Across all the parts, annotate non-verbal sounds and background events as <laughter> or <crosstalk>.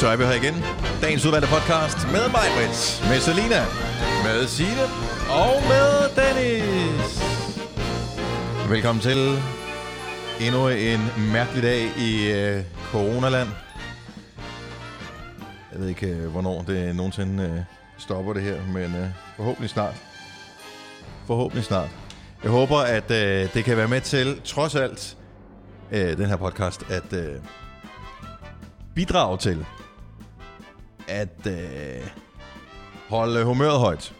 Så er vi her igen. Dagens udvalgte podcast med mig, Brits, med Selina, med Signe og med Dennis. Velkommen til endnu en mærkelig dag i øh, coronaland. Jeg ved ikke, øh, hvornår det nogensinde øh, stopper det her, men øh, forhåbentlig snart. Forhåbentlig snart. Jeg håber, at øh, det kan være med til, trods alt, øh, den her podcast, at øh, bidrage til at øh, holde humøret højt.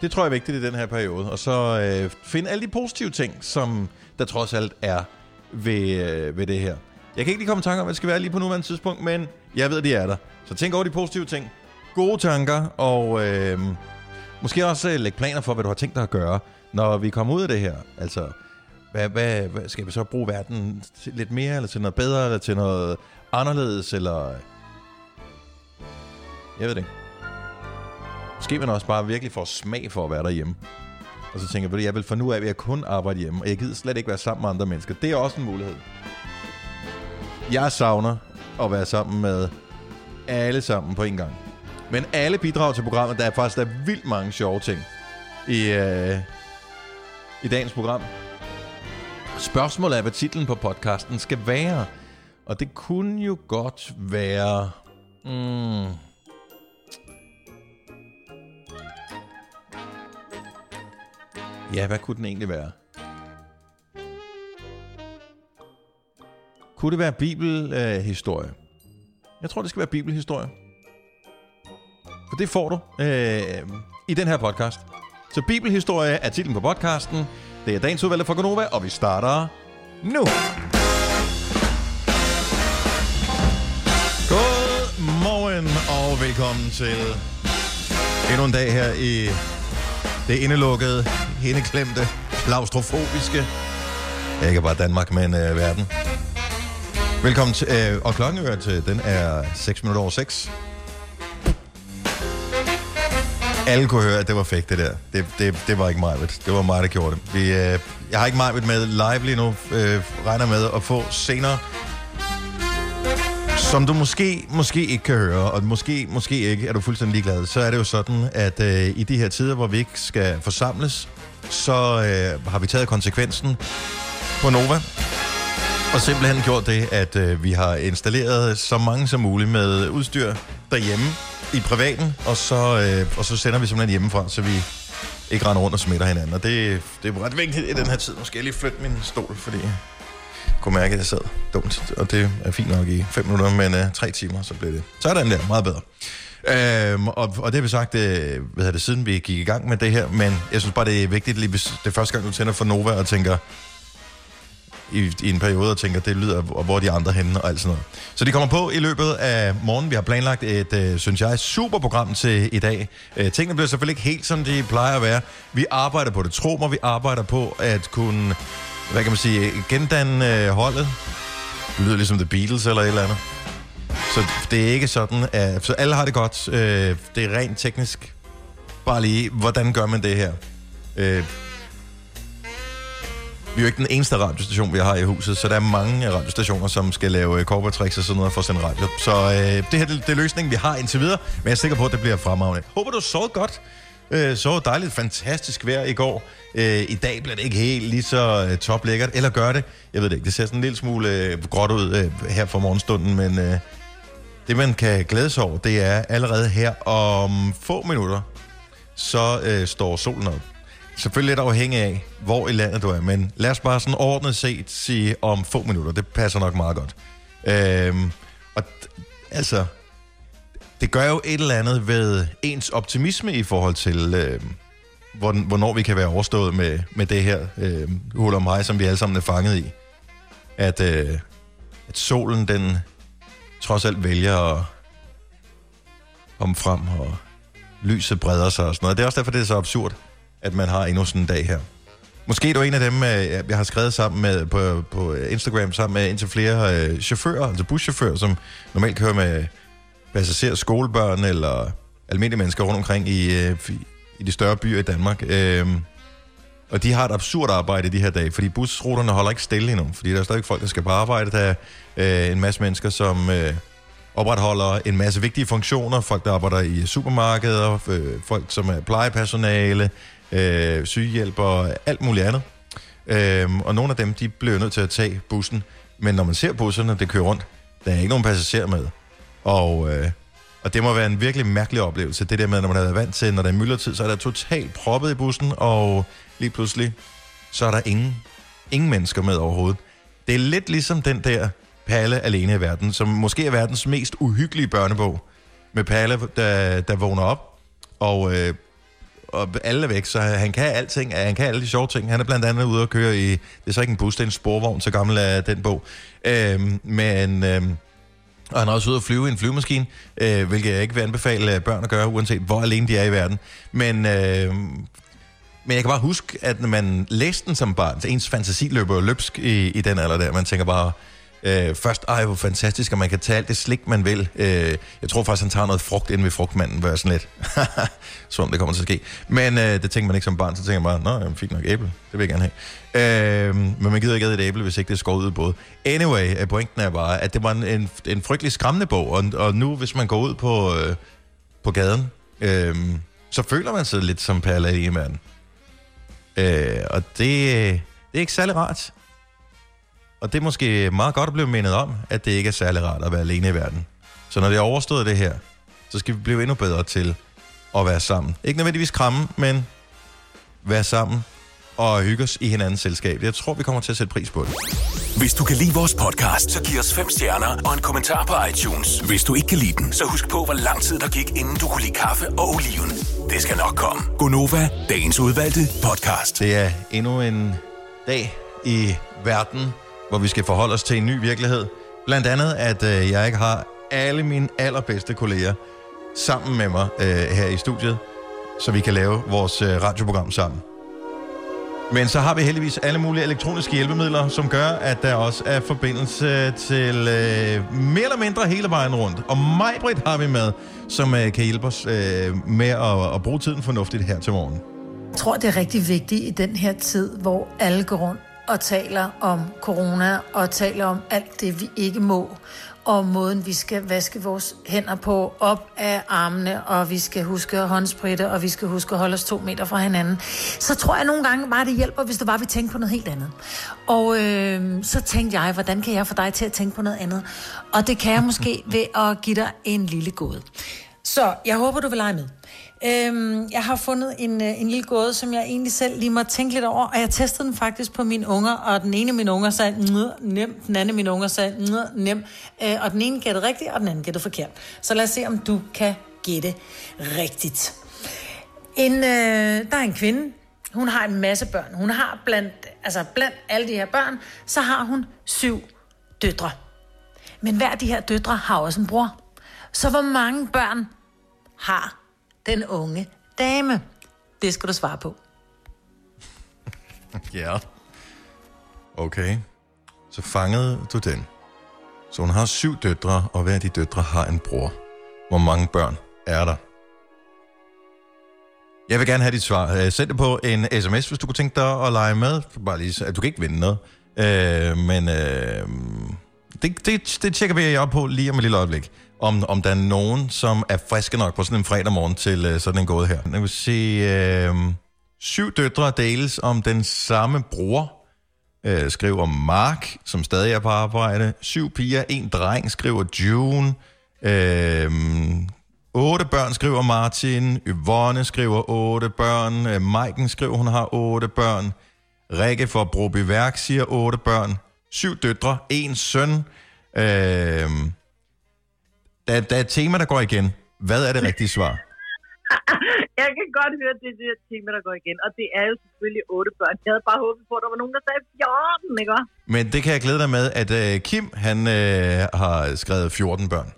Det tror jeg er vigtigt i den her periode. Og så øh, finde alle de positive ting, som der trods alt er ved, øh, ved det her. Jeg kan ikke lige komme i tanke om, hvad det skal være lige på nuværende tidspunkt, men jeg ved, at de er der. Så tænk over de positive ting. Gode tanker, og øh, måske også øh, lægge planer for, hvad du har tænkt dig at gøre, når vi kommer ud af det her. Altså, hvad, hvad, hvad skal vi så bruge verden til lidt mere, eller til noget bedre, eller til noget anderledes, eller... Jeg ved det ikke. Måske man også bare virkelig får smag for at være derhjemme. Og så tænker jeg, jeg vil for nu af, at jeg kun arbejde hjemme, og jeg gider slet ikke være sammen med andre mennesker. Det er også en mulighed. Jeg savner at være sammen med alle sammen på en gang. Men alle bidrager til programmet. Der er faktisk der er vildt mange sjove ting i, øh, i dagens program. Spørgsmålet er, hvad titlen på podcasten skal være. Og det kunne jo godt være... Mm, ja, hvad kunne den egentlig være? Kunne det være bibelhistorie? Øh, Jeg tror, det skal være bibelhistorie. For det får du øh, i den her podcast. Så bibelhistorie er titlen på podcasten. Det er dagens udvalg fra Gonova, og vi starter nu. Godmorgen og velkommen til endnu en dag her i det indelukkede, indeklemte, klaustrofobiske, ikke bare Danmark, men øh, verden. Velkommen til, øh, og klokken er til, den er 6 minutter over 6. Alle kunne høre, at det var fake, det der. Det, det, det var ikke mig, det var mig, der gjorde det. Vi, øh, jeg har ikke mig med live lige nu, øh, regner med at få senere, som du måske, måske ikke kan høre, og måske, måske ikke er du fuldstændig ligeglad, så er det jo sådan, at øh, i de her tider, hvor vi ikke skal forsamles, så øh, har vi taget konsekvensen på Nova, og simpelthen gjort det, at øh, vi har installeret så mange som muligt med udstyr derhjemme i privaten, og så, øh, og så sender vi simpelthen hjemmefra, så vi ikke render rundt og smitter hinanden. Og det, det er ret vigtigt i den her tid. Nu skal jeg lige flytte min stol, fordi jeg kunne mærke, at jeg sad dumt. Og det er fint nok i fem minutter, men øh, tre timer, så bliver det. sådan der meget bedre. Øhm, og, og det har vi sagt, øh, hvad hedder det, siden vi gik i gang med det her, men jeg synes bare, det er vigtigt, lige hvis det er første gang, du tænder for Nova og tænker, i, i en periode og tænker, det lyder, og hvor er de andre henne og alt sådan noget. Så de kommer på i løbet af morgen. Vi har planlagt et, øh, synes jeg, super program til i dag. Øh, tingene bliver selvfølgelig ikke helt, som de plejer at være. Vi arbejder på det. Tro mig, vi arbejder på at kunne, hvad kan man sige, gendanne øh, holdet. Det lyder ligesom The Beatles eller et eller andet. Så det er ikke sådan, at så alle har det godt. Øh, det er rent teknisk. Bare lige, hvordan gør man det her? Øh, vi er jo ikke den eneste radiostation, vi har i huset, så der er mange radiostationer, som skal lave øh, corporate tricks og sådan noget for at sende radio. Så øh, det her det, det er løsningen, vi har indtil videre, men jeg er sikker på, at det bliver fremragende. Håber, du så godt. Øh, så dejligt, fantastisk vejr i går. Øh, I dag bliver det ikke helt lige så øh, toplækkert, eller gør det. Jeg ved det ikke, det ser sådan en lille smule øh, gråt ud øh, her for morgenstunden, men øh, det man kan glæde sig over, det er allerede her om få minutter, så øh, står solen op. Selvfølgelig lidt afhængig af, hvor i landet du er, men lad os bare sådan ordnet set sige om få minutter. Det passer nok meget godt. Øhm, og altså, det gør jo et eller andet ved ens optimisme i forhold til, øh, hvor, hvornår vi kan være overstået med, med det her øh, hul om hej, som vi alle sammen er fanget i. At, øh, at solen, den trods alt vælger at komme frem, og lyset breder sig og sådan noget. Det er også derfor, det er så absurd, at man har endnu sådan en dag her. Måske er du en af dem, øh, jeg har skrevet sammen med på, på Instagram, sammen med indtil flere øh, chauffører, altså buschauffører, som normalt kører med passagerer, skolebørn eller almindelige mennesker rundt omkring i, øh, i de større byer i Danmark. Øh, og de har et absurd arbejde i de her dage, fordi busruterne holder ikke stille endnu, fordi der er stadig folk, der skal på arbejde. Der er øh, en masse mennesker, som øh, opretholder en masse vigtige funktioner. Folk, der arbejder i supermarkeder, øh, folk, som er plejepersonale, øh, sygehjælper, alt muligt andet. Øh, og nogle af dem, de blev nødt til at tage bussen. Men når man ser busserne, det kører rundt, der er ikke nogen passagerer med. Og, øh, og det må være en virkelig mærkelig oplevelse. Det der med, når man er vant til, når der er myldretid, så er der totalt proppet i bussen, og lige pludselig, så er der ingen, ingen mennesker med overhovedet. Det er lidt ligesom den der Palle alene i verden, som måske er verdens mest uhyggelige børnebog. Med Palle, der, der vågner op, og, øh, og alle er væk, så han kan alting. Øh, han kan alle de sjove ting. Han er blandt andet ude og køre i, det er så ikke en bus, det er en sporvogn, så gammel er den bog. Øh, men... Øh, og han er også ude at flyve i en flyvemaskine, øh, hvilket jeg ikke vil anbefale øh, børn at gøre, uanset hvor alene de er i verden. Men, øh, men jeg kan bare huske, at når man læste den som barn, så ens fantasi løber jo løbsk i, i den alder der. Man tænker bare, øh, først, ej hvor fantastisk, og man kan tage alt det slik, man vil. Øh, jeg tror faktisk, han tager noget frugt ind ved frugtmanden, hvor jeg sådan lidt, <laughs> som om det kommer til at ske. Men øh, det tænker man ikke som barn, så tænker man bare, nå, jeg fik nok æble, det vil jeg gerne have. Øh, men man gider ikke et æble, hvis ikke det er skåret ud i både. Anyway, øh, pointen er bare, at det var en, en, en frygtelig skræmmende bog, og, og nu, hvis man går ud på, øh, på gaden, øh, så føler man sig lidt som Perla i manden. Øh, og det, det er ikke særlig rart. Og det er måske meget godt at blive mindet om, at det ikke er særlig rart at være alene i verden. Så når det er overstået det her, så skal vi blive endnu bedre til at være sammen. Ikke nødvendigvis kramme, men være sammen og hygge os i hinandens selskab. Jeg tror, vi kommer til at sætte pris på det. Hvis du kan lide vores podcast, så giv os fem stjerner og en kommentar på iTunes. Hvis du ikke kan lide den, så husk på, hvor lang tid der gik, inden du kunne lide kaffe og oliven. Det skal nok komme. Gonova, dagens udvalgte podcast. Det er endnu en dag i verden, hvor vi skal forholde os til en ny virkelighed. Blandt andet, at øh, jeg ikke har alle mine allerbedste kolleger sammen med mig øh, her i studiet, så vi kan lave vores øh, radioprogram sammen. Men så har vi heldigvis alle mulige elektroniske hjælpemidler, som gør, at der også er forbindelse til øh, mere eller mindre hele vejen rundt. Og Majbrit har vi med, som øh, kan hjælpe os øh, med at, at bruge tiden fornuftigt her til morgen. Jeg tror, det er rigtig vigtigt i den her tid, hvor alle går rundt og taler om corona og taler om alt det, vi ikke må og måden, vi skal vaske vores hænder på op af armene, og vi skal huske at håndspritte, og vi skal huske at holde os to meter fra hinanden, så tror jeg nogle gange bare, det hjælper, hvis det var, vi tænkte på noget helt andet. Og øh, så tænkte jeg, hvordan kan jeg få dig til at tænke på noget andet? Og det kan jeg måske <laughs> ved at give dig en lille gåde. Så jeg håber, du vil lege med. Øhm, jeg har fundet en, øh, en lille gåde, som jeg egentlig selv lige må tænke lidt over, og jeg testede den faktisk på mine unger, og den ene af mine unger sagde, nem, den anden af mine unger sagde, nem, øh, og den ene gættede rigtigt, og den anden gættede forkert. Så lad os se, om du kan gætte rigtigt. En, øh, der er en kvinde, hun har en masse børn. Hun har blandt, altså blandt alle de her børn, så har hun syv døtre. Men hver af de her døtre har også en bror. Så hvor mange børn har den unge dame? Det skal du svare på. <laughs> Ja. Okay. Så fangede du den. Så hun har syv døtre, og hver af de døtre har en bror. Hvor mange børn er der? Jeg vil gerne have dit svar. Øh, send det på en sms, hvis du kunne tænke dig at lege med. Bare lige, du kan ikke vinde noget. Øh, men øh, det, det, det tjekker vi op på lige om et lille øjeblik. Om, om der er nogen, som er friske nok på sådan en fredag morgen til øh, sådan en gåde her. Jeg vil se, øh, syv døtre deles om den samme bror. Øh, skriver Mark, som stadig er på arbejde. Syv piger, en dreng, skriver June. Øh, otte børn, skriver Martin. Yvonne skriver otte børn. Øh, Maiken skriver, hun har otte børn. Rikke fra Broby Værk siger otte børn. Syv døtre, en søn. Øh, der, der er et tema, der går igen. Hvad er det rigtige svar? <laughs> Jeg kan godt høre, at det er det her tema, der går igen. Og det er jo selvfølgelig otte børn. Jeg havde bare håbet på, at der var nogen, der sagde 14, ikke? Men det kan jeg glæde dig med, at øh, Kim, han øh, har skrevet 14 børn.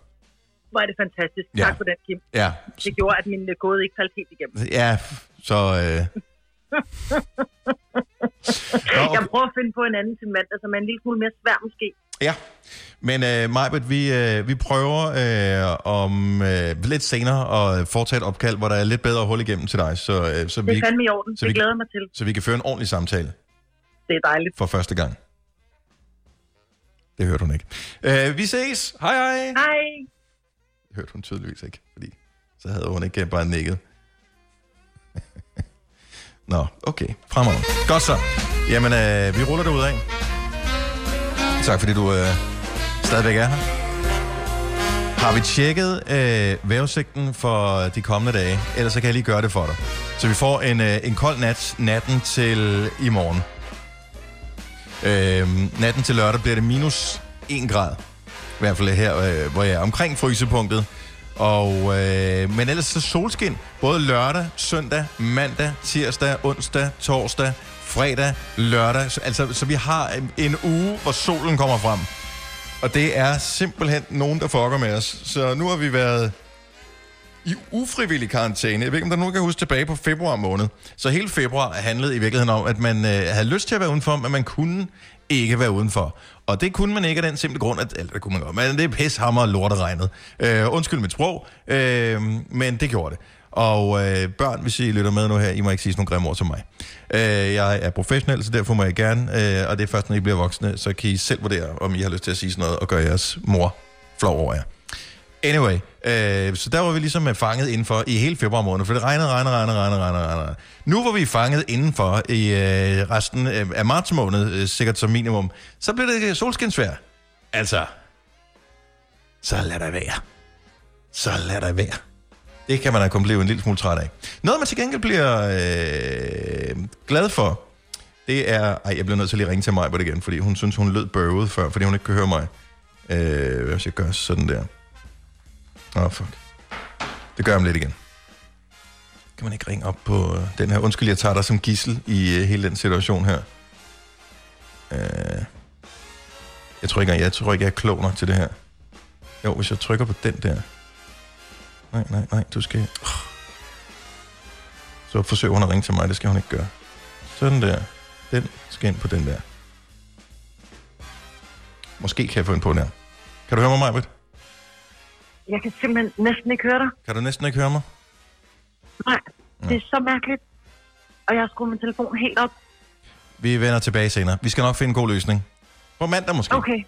Hvor er det fantastisk. Ja. Tak for den, Kim. Ja, Det gjorde, at min øh, kode ikke faldt helt igennem. ja så... Øh... Nå, Jeg okay. prøver at finde på en anden til mandag, som er en lille smule mere svær måske. Ja, men øh, Majbert, vi, øh, vi prøver øh, om øh, lidt senere at foretage et opkald, hvor der er lidt bedre hul igennem til dig, så, øh, så, Det vi, er fandme i orden. så Det vi- glæder jeg mig til. så vi kan føre en ordentlig samtale Det er dejligt. for første gang. Det hørte hun ikke. Øh, vi ses. Hej hej. Hej. hørte hun tydeligvis ikke, fordi så havde hun ikke bare nikket. Nå, okay. Fremover. Godt så. Jamen, øh, vi ruller det ud af. Tak fordi du øh, stadigvæk er her. Har vi tjekket øh, vejrudsigten for de kommende dage? Ellers så kan jeg lige gøre det for dig. Så vi får en, øh, en kold nat natten til i morgen. Øh, natten til lørdag bliver det minus 1 grad. I hvert fald her, øh, hvor jeg er omkring frysepunktet. Og, øh, men ellers så solskin. Både lørdag, søndag, mandag, tirsdag, onsdag, torsdag, fredag, lørdag. Så, altså, så vi har en, en uge, hvor solen kommer frem. Og det er simpelthen nogen, der fucker med os. Så nu har vi været i ufrivillig karantæne. Jeg ved ikke, om der nogen, kan huske tilbage på februar måned. Så hele februar handlede i virkeligheden om, at man øh, havde lyst til at være udenfor, men man kunne ikke være udenfor. Og det kunne man ikke af den simple grund, at eller, det kunne man godt, men det er pishammer lorteregnet. Øh, undskyld mit sprog, øh, men det gjorde det. Og øh, børn, hvis I lytter med nu her, I må ikke sige sådan nogle grimme ord til mig. Øh, jeg er professionel, så derfor må jeg gerne, øh, og det er først, når I bliver voksne, så kan I selv vurdere, om I har lyst til at sige sådan noget, og gøre jeres mor flov over jer. Anyway, øh, så der var vi ligesom øh, fanget indenfor i hele februar måned, for det regnede, regnede, regnede, regnede, regnede, regnede. Nu hvor vi er fanget indenfor i øh, resten øh, af marts måned, øh, sikkert som minimum, så bliver det øh, solskinsvær. Altså, så lad dig være. Så lad dig være. Det kan man da kun blive en lille smule træt af. Noget, man til gengæld bliver øh, glad for, det er... Ej, jeg bliver nødt til at lige ringe til mig på det igen, fordi hun synes, hun lød bøvet før, fordi hun ikke kan høre mig. Øh, hvad skal jeg gøre sådan der? Åh, oh, fuck. Det gør jeg om lidt igen. Kan man ikke ringe op på øh, den her? Undskyld, jeg tager dig som gissel i øh, hele den situation her. Øh, jeg tror ikke, jeg, jeg tror ikke, jeg er klog nok til det her. Jo, hvis jeg trykker på den der. Nej, nej, nej, du skal... Oh. Så forsøger hun at ringe til mig, det skal hun ikke gøre. Sådan der. Den skal ind på den der. Måske kan jeg få en på der. Kan du høre mig, Majbet? Jeg kan simpelthen næsten ikke høre dig. Kan du næsten ikke høre mig? Nej, det er så mærkeligt. Og jeg har skruet min telefon helt op. Vi vender tilbage senere. Vi skal nok finde en god løsning. På mandag måske. Okay. <laughs>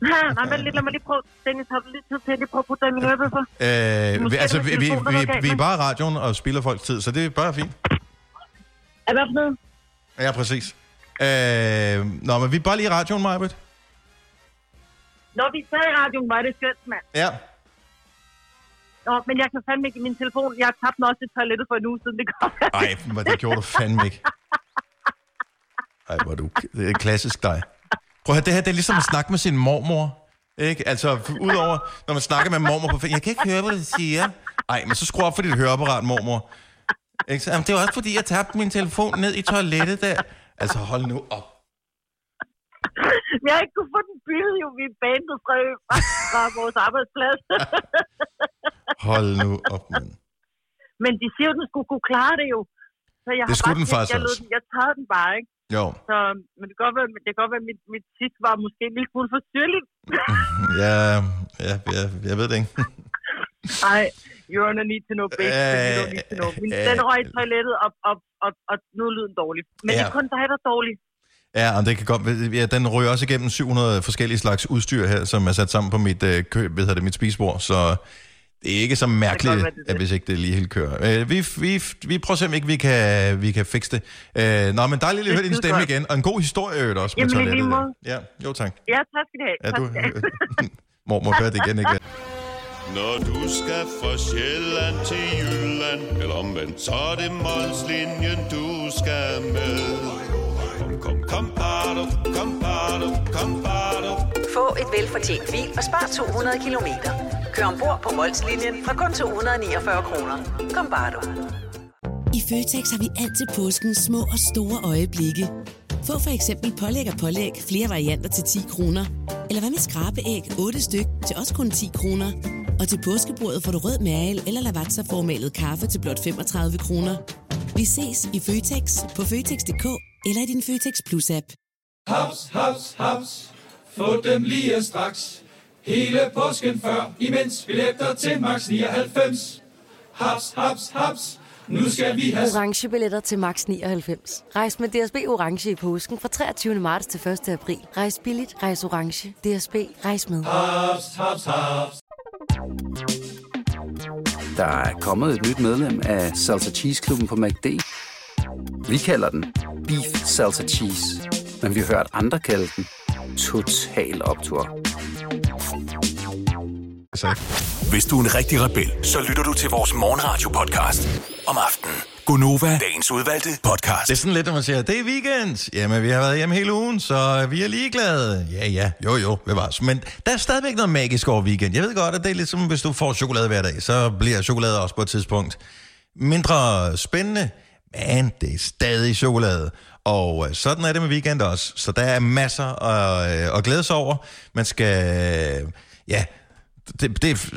Nej, nej, vent <laughs> lidt, lad mig lige prøve. Dennis, har du lige tid til at lige prøve at putte dig i min ørebøffer? Øh, vi, altså, vi, vi, vi, vi er bare radioen og spilder folks tid, så det er bare fint. Er hvad for noget? Ja, præcis. Øh, nå, men vi er bare lige i radioen, Majbet. Når vi sad i radioen, var det skønt, mand. Ja. Nå, men jeg kan fandme ikke i min telefon. Jeg har tabt den også i toilettet for en uge siden. Det går. Ej, men det gjorde du fandme ikke. <laughs> Ej, hvor du... Det er klassisk dig. Prøv at høre, det her det er ligesom at snakke med sin mormor. Ikke? Altså, udover, når man snakker med mormor på... Jeg kan ikke høre, hvad du siger. Ej, men så skru op for dit høreapparat, mormor. Ikke? Så, Jamen, det er også fordi, jeg tabte min telefon ned i toilettet der. Altså, hold nu op. Jeg har ikke kunnet få den byttet jo vi bandet fra, fra vores arbejdsplads. Hold nu op, mand. men de siger jo, at den skulle kunne klare det jo. Så jeg Det har skulle bare den faktisk jeg, også. den, jeg tager den bare, ikke? Jo, Så, men det kan godt være, det kan godt være at mit, mit sidst var måske en lille smule for syrligt. <laughs> ja, ja, ja, jeg ved det ikke. <laughs> Nej, you wanna need to know, babe. Uh, you don't need to know. Min, øh, den røg i toilettet, og, og, og, og nu er lyden dårlig. Men Ja. det er kun dig, der er dårlig. Ja, og det kan godt, ja, den ryger også igennem 700 forskellige slags udstyr her, som er sat sammen på mit, øh, kø, hvad hedder det, mit spisebord, så det er ikke så mærkeligt, være, det er det. at hvis ikke det lige helt kører. Øh, vi, vi, vi prøver om ikke vi kan, vi kan fikse det. Øh, nå, men dejligt lige at høre din stemme godt. igen, og en god historie øvrigt også med Jamen, toilettet. lige måde. Ja, jo tak. Ja, tak skal I have. Ja, du, skal I have. <laughs> mormor, hør det igen, ikke? Når du skal fra Sjælland til Jylland Eller omvendt, så er det Molslinjen, du skal med Kom, kom, bado, kom, bado, kom, bado. Få et velfortjent bil og spar 200 kilometer. Kør ombord på Molslinjen fra kun 249 kroner. Kom bare du. I Føtex har vi altid påsken små og store øjeblikke. Få for eksempel pålæg og pålæg flere varianter til 10 kroner. Eller hvad med skrabeæg 8 styk til også kun 10 kroner. Og til påskebordet får du rød mal eller lavatserformalet kaffe til blot 35 kroner. Vi ses i Føtex på Føtex.dk eller i din Føtex Plus-app. Haps, haps, haps. Få dem lige straks. Hele påsken før, imens billetter til max 99. Haps, haps, haps. Nu skal vi have orange billetter til max 99. Rejs med DSB orange i påsken fra 23. marts til 1. april. Rejs billigt, rejs orange. DSB rejs med. haps, haps, haps. Der er kommet et nyt medlem af Salsa Cheese Klubben på MACD. Vi kalder den Beef Salsa Cheese, men vi har hørt andre kalde den Total Optor. Hvis du er en rigtig rebel, så lytter du til vores morgenradio-podcast om aftenen. Gunova, dagens udvalgte podcast. Det er sådan lidt, at man siger, det er weekend. Jamen, vi har været hjemme hele ugen, så vi er ligeglade. Ja, ja, jo, jo, bevares. Men der er stadigvæk noget magisk over weekend. Jeg ved godt, at det er ligesom, hvis du får chokolade hver dag, så bliver chokolade også på et tidspunkt mindre spændende, men det er stadig chokolade. Og øh, sådan er det med weekend også. Så der er masser at, øh, at glæde sig over. Man skal, øh, ja, det, det,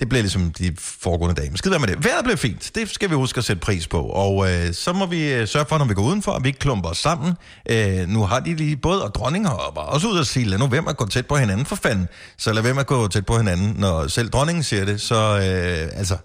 det bliver ligesom de foregående dage. Men skidt med det. Vejret bliver fint. Det skal vi huske at sætte pris på. Og øh, så må vi øh, sørge for, når vi går udenfor, at vi ikke klumper os sammen. Øh, nu har de lige både og dronninger og var også ud at sige, lad nu hvem at gå tæt på hinanden for fanden. Så lad hvem at gå tæt på hinanden, når selv dronningen siger det. Så øh, altså,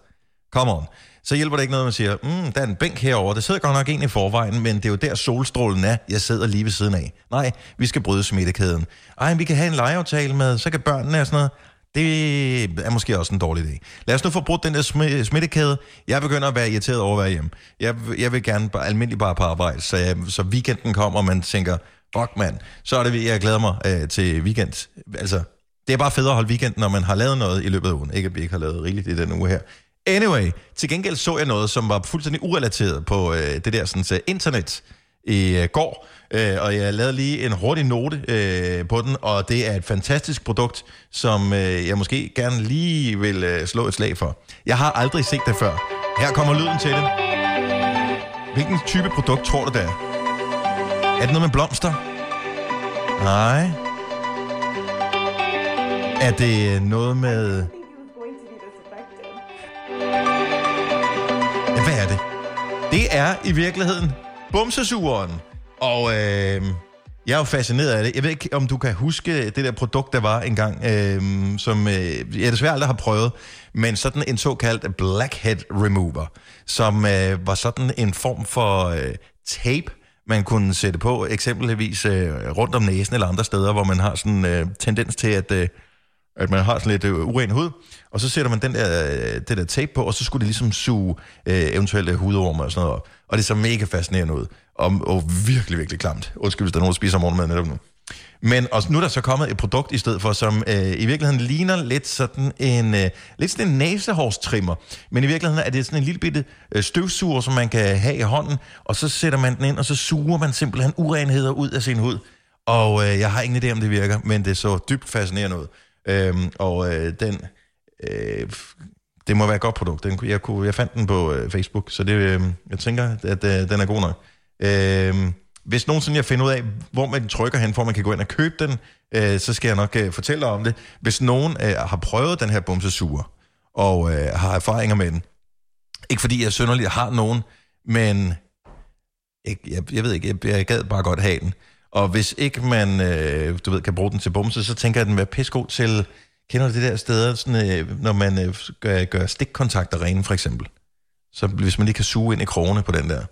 come on. Så hjælper det ikke noget, man siger, mm, der er en bænk herover. Det sidder godt nok en i forvejen, men det er jo der solstrålen er. Jeg sidder lige ved siden af. Nej, vi skal bryde smittekæden. Ej, vi kan have en legeaftale med, så kan børnene og sådan noget. Det er måske også en dårlig idé. Lad os nu få brudt den der sm- smittekæde. Jeg begynder at være irriteret over at være hjemme. Jeg, jeg vil gerne bare, almindelig bare på arbejde, så, jeg, så weekenden kommer, og man tænker, fuck mand, så er det, jeg glæder mig øh, til weekend. Altså, det er bare fedt at holde weekend, når man har lavet noget i løbet af ugen. Ikke at vi ikke har lavet rigeligt i den uge her. Anyway, til gengæld så jeg noget, som var fuldstændig urelateret på øh, det der sådan, så internet i øh, går, øh, og jeg lavede lige en hurtig note øh, på den, og det er et fantastisk produkt, som øh, jeg måske gerne lige vil øh, slå et slag for. Jeg har aldrig set det før. Her kommer lyden til det. Hvilken type produkt tror du det er? Er det noget med blomster? Nej. Er det noget med... Det er i virkeligheden bumsesugeren. Og øh, jeg er jo fascineret af det. Jeg ved ikke, om du kan huske det der produkt, der var engang, øh, som øh, jeg desværre aldrig har prøvet, men sådan en såkaldt blackhead remover, som øh, var sådan en form for øh, tape, man kunne sætte på, eksempelvis øh, rundt om næsen eller andre steder, hvor man har sådan øh, tendens til, at, øh, at man har sådan lidt øh, uren hud, og så sætter man den der, øh, det der tape på, og så skulle det ligesom suge øh, eventuelle hudormer og sådan noget op. Og det så mega fascinerende ud, og, og virkelig, virkelig klamt. Undskyld, hvis der er nogen, der spiser morgenmad netop nu. Men og nu er der så kommet et produkt i stedet for, som øh, i virkeligheden ligner lidt sådan en, øh, lidt sådan en næsehårstrimmer. Men i virkeligheden er det sådan en lille bitte øh, støvsuger, som man kan have i hånden, og så sætter man den ind, og så suger man simpelthen urenheder ud af sin hud. Og øh, jeg har ingen idé, om det virker, men det så dybt fascinerende ud. Øhm, og øh, den... Øh, det må være et godt produkt. Den, jeg, kunne, jeg fandt den på øh, Facebook, så det, øh, jeg tænker, at øh, den er god nok. Øh, hvis nogensinde jeg finder ud af, hvor man trykker hen, for man kan gå ind og købe den, øh, så skal jeg nok øh, fortælle om det. Hvis nogen øh, har prøvet den her bumsesuger, og øh, har erfaringer med den, ikke fordi jeg sønderligt har nogen, men jeg, jeg, jeg ved ikke, jeg, jeg gad bare godt have den. Og hvis ikke man, øh, du ved, kan bruge den til bumse, så tænker jeg, at den vil være pissegod til, kender du det der steder, sådan, øh, når man øh, gør, gør stikkontakter rene, for eksempel. Så hvis man lige kan suge ind i krogene på den der.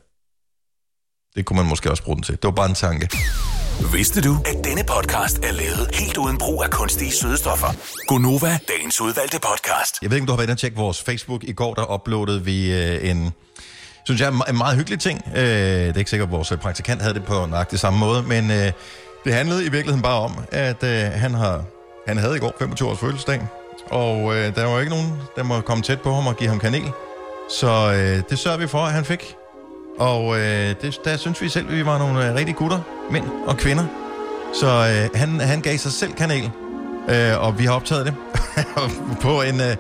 Det kunne man måske også bruge den til. Det var bare en tanke. Vidste du, at denne podcast er lavet helt uden brug af kunstige sødestoffer? Gonova, dagens udvalgte podcast. Jeg ved ikke, om du har været inde og tjekke vores Facebook. I går, der uploadede vi øh, en, synes jeg, en meget hyggelig ting. Øh, det er ikke sikkert, at vores øh, praktikant havde det på nøjagtig samme måde, men øh, det handlede i virkeligheden bare om, at øh, han, har, han havde i går 25 års fødselsdag, og øh, der var ikke nogen, der må komme tæt på ham og give ham kanel. Så øh, det sørger vi for, at han fik. Og øh, det, der synes vi selv, at vi var nogle øh, rigtige gutter, mænd og kvinder. Så øh, han, han gav sig selv kanel, øh, og vi har optaget det <laughs> på en... Øh,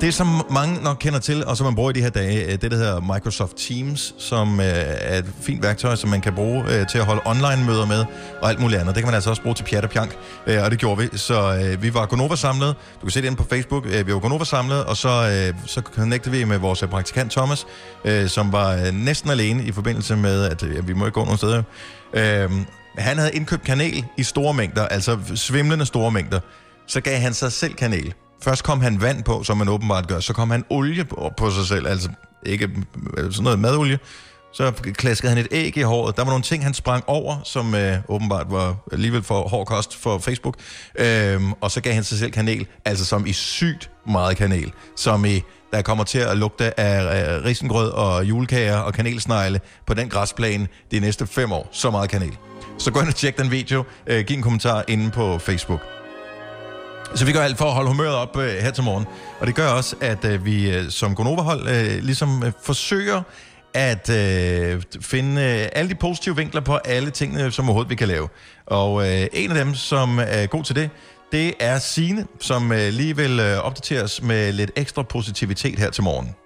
det, som mange nok kender til, og som man bruger i de her dage, øh, det, der hedder Microsoft Teams, som øh, er et fint værktøj, som man kan bruge øh, til at holde online-møder med, og alt muligt andet. Det kan man altså også bruge til pjat og pjank, øh, og det gjorde vi. Så øh, vi var Gonova samlet. Du kan se det inde på Facebook. Øh, vi var Gonova samlet, og så, øh, så connectede vi med vores øh, praktikant Thomas, øh, som var øh, næsten alene i forbindelse med, at øh, vi må ikke gå nogen steder. Øh, han havde indkøbt kanel i store mængder, altså svimlende store mængder. Så gav han sig selv kanel. Først kom han vand på, som man åbenbart gør. Så kom han olie på, på sig selv, altså ikke øh, sådan noget madolie. Så klaskede han et æg i håret. Der var nogle ting, han sprang over, som øh, åbenbart var alligevel for hård kost for Facebook. Øhm, og så gav han sig selv kanel, altså som i sygt meget kanel. Som i, der kommer til at lugte af øh, risengrød og julekager og kanelsnegle på den græsplæne de næste fem år. Så meget kanel. Så gå ind og tjek den video. Øh, giv en kommentar inde på Facebook. Så vi gør alt for at holde humøret op øh, her til morgen. Og det gør også, at øh, vi øh, som Gonova-hold øh, ligesom øh, forsøger at øh, finde øh, alle de positive vinkler på alle tingene, øh, som overhovedet vi kan lave. Og øh, en af dem, som er god til det, det er Sine, som øh, lige vil øh, opdateres med lidt ekstra positivitet her til morgen.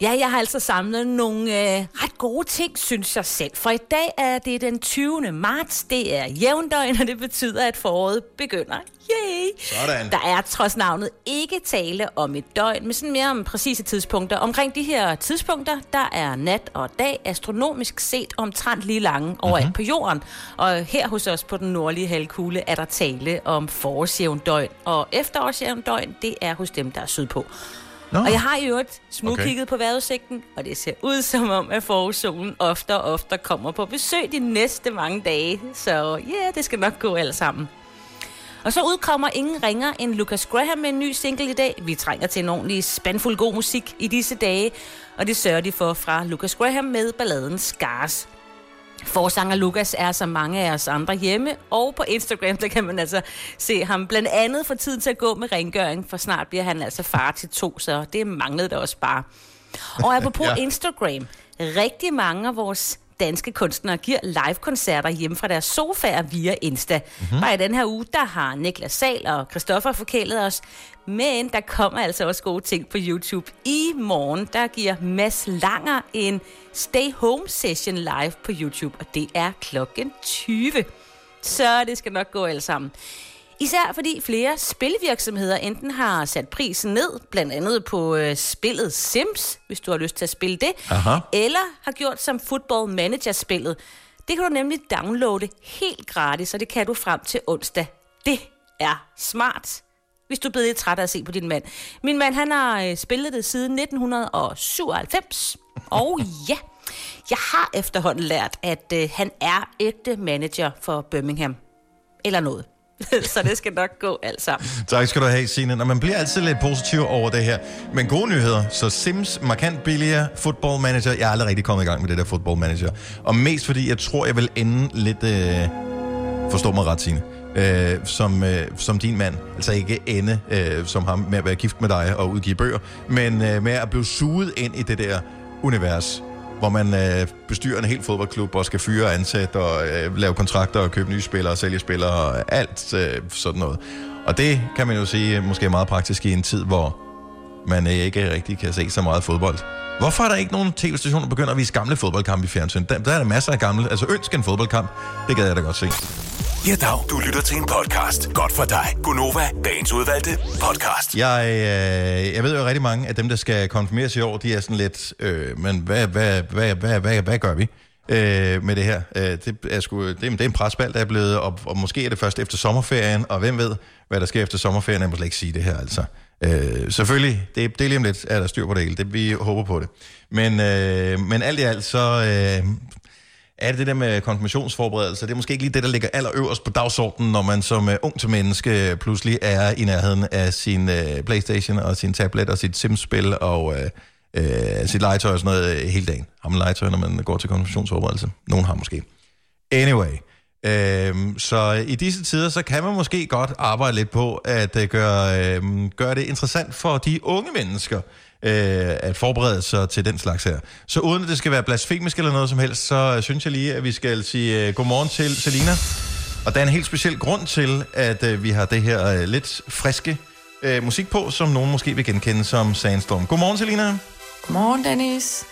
Ja, jeg har altså samlet nogle øh, ret gode ting, synes jeg selv. For i dag er det den 20. marts. Det er jævndøgn, og det betyder, at foråret begynder. Yay! Sådan. Der er trods navnet ikke tale om et døgn, men sådan mere om præcise tidspunkter. Omkring de her tidspunkter, der er nat og dag astronomisk set omtrent lige lange overalt mm-hmm. på jorden. Og her hos os på den nordlige halvkugle er der tale om forårsjævndøgn. Og efterårsjævndøgn, det er hos dem, der er sydpå. Nå. Og jeg har i øvrigt smugkigget Okay. på vejrudsigten, og det ser ud som om, at forårssolen ofte og ofte kommer på besøg de næste mange dage. Så ja, yeah, det skal nok gå alt sammen. Og så udkommer ingen ringer end Lucas Graham med en ny single i dag. Vi trænger til en ordentlig spændfuld god musik i disse dage, og det sørger de for fra Lucas Graham med balladen Scars. Forsanger Lukas er som mange af os andre hjemme, og på Instagram, <laughs> der kan man altså se ham blandt andet få tid til at gå med rengøring, for snart bliver han altså far til to, så det manglede der også bare. Og <laughs> apropos ja. Instagram, rigtig mange af vores danske kunstnere giver live-koncerter hjemme fra deres sofaer via Insta. Mm-hmm. Bare i den her uge, der har Niklas Sal og Christoffer forkælet os, men der kommer altså også gode ting på YouTube. I morgen, der giver Mads Langer en Stay Home Session live på YouTube, og det er klokken 20. Så det skal nok gå alt sammen. Især fordi flere spilvirksomheder enten har sat prisen ned, blandt andet på øh, spillet Sims, hvis du har lyst til at spille det, Aha. eller har gjort som Football Manager-spillet. Det kan du nemlig downloade helt gratis, og det kan du frem til onsdag. Det er smart, hvis du er blevet lidt træt af at se på din mand. Min mand, han har øh, spillet det siden 1997, og <laughs> ja, jeg har efterhånden lært, at øh, han er ægte manager for Birmingham. Eller noget. <laughs> Så det skal nok gå alt sammen. Tak skal du have, Signe. Nå, man bliver altid lidt positiv over det her. Men gode nyheder. Så Sims, markant billigere, football manager. Jeg er aldrig rigtig kommet i gang med det der football manager. Og mest fordi, jeg tror, jeg vil ende lidt... Øh, forstå mig ret, Signe. Øh, som, øh, som din mand. Altså ikke ende øh, som ham med at være gift med dig og udgive bøger, men øh, med at blive suget ind i det der univers, hvor man øh, bestyrer en hel fodboldklub og skal fyre og ansætte og øh, lave kontrakter og købe nye spillere og sælge spillere og alt øh, sådan noget. Og det kan man jo sige øh, måske er meget praktisk i en tid, hvor man øh, ikke rigtig kan se så meget fodbold. Hvorfor er der ikke nogen tv-stationer, der begynder at vise gamle fodboldkampe i fjernsyn? Der, der er der masser af gamle. Altså ønsk en fodboldkamp. Det gad jeg da godt se. Ja, dag. Du lytter til en podcast. Godt for dig. Gunova, dagens udvalgte podcast. Jeg, øh, jeg ved jo rigtig mange af dem, der skal konfirmeres i år, de er sådan lidt, øh, men hvad, hvad, hvad, hvad, hvad, hvad gør vi øh, med det her? Øh, det, er sgu, det, er- det er en presbald, der er blevet, og, og måske er det først efter sommerferien, og hvem ved, hvad der sker efter sommerferien, jeg må slet ikke sige det her, altså. Øh, selvfølgelig, det, det er lige om lidt, er der styr på det hele, det, vi håber på det. Men, øh, men alt i alt, så øh, er det det der med konfirmationsforberedelse, det er måske ikke lige det, der ligger allerøverst på dagsordenen, når man som uh, ung til menneske øh, pludselig er i nærheden af sin uh, Playstation og sin tablet og sit Sims-spil og uh, uh, sit legetøj og sådan noget uh, hele dagen. Har man legetøj, når man går til konfirmationsforberedelse? Nogen har måske. Anyway, Øhm, så i disse tider, så kan man måske godt arbejde lidt på at uh, gøre, øhm, gøre det interessant for de unge mennesker øh, at forberede sig til den slags her. Så uden at det skal være blasfemisk eller noget som helst, så øh, synes jeg lige, at vi skal sige øh, godmorgen til Selina. Og der er en helt speciel grund til, at øh, vi har det her øh, lidt friske øh, musik på, som nogen måske vil genkende som Sandstorm. Godmorgen, Selina. Godmorgen, Dennis.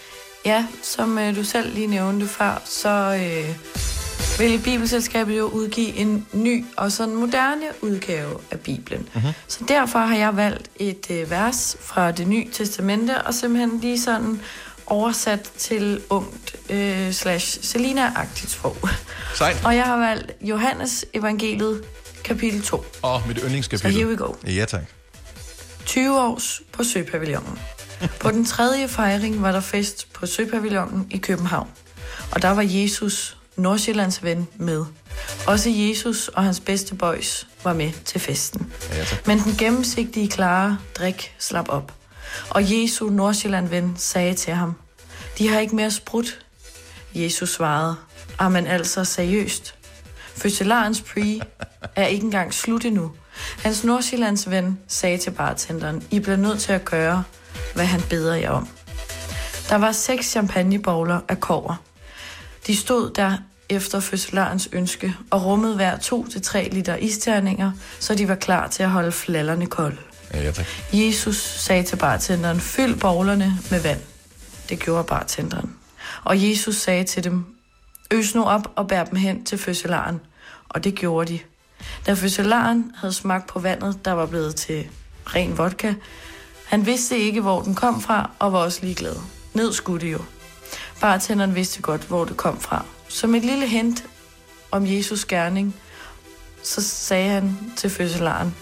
Ja, som øh, du selv lige nævnte før, så øh, vil Bibelselskabet jo udgive en ny og sådan moderne udgave af Bibelen. Mhm. Så derfor har jeg valgt et øh, vers fra det nye testamente, og simpelthen lige sådan oversat til ungt øh, slash Selina-agtigt sprog. Sejt. Og jeg har valgt Johannes evangeliet kapitel 2. Og mit yndlingskapitel. Så here we go. Ja, tak. 20 års på Søpavillonen. På den tredje fejring var der fest på Søpavillonen i København. Og der var Jesus, Nordsjællands ven, med. Også Jesus og hans bedste boys var med til festen. Ja, tak. Men den gennemsigtige, klare drik slap op. Og Jesu Nordsjælland ven sagde til ham, de har ikke mere sprut. Jesus svarede, men altså seriøst. Fødselarens pre <laughs> er ikke engang slut endnu. Hans Nordsjællands ven sagde til bartenderen, I bliver nødt til at gøre, hvad han beder jer om. Der var seks champagnebowler af kover. De stod der efter fødselarens ønske og rummede hver 2-3 liter isterninger, så de var klar til at holde flallerne kolde. Ja, tak. Jesus sagde til bartenderen, fyld bowlerne med vand. Det gjorde bartenderen. Og Jesus sagde til dem, øs nu op og bær dem hen til fødselaren. Og det gjorde de. Da fødselaren havde smagt på vandet, der var blevet til ren vodka, han vidste ikke, hvor den kom fra, og var også ligeglad. Ned skulle det jo. Bartenderen vidste godt, hvor det kom fra. Som et lille hint om Jesus gerning, så sagde han til fødselaren,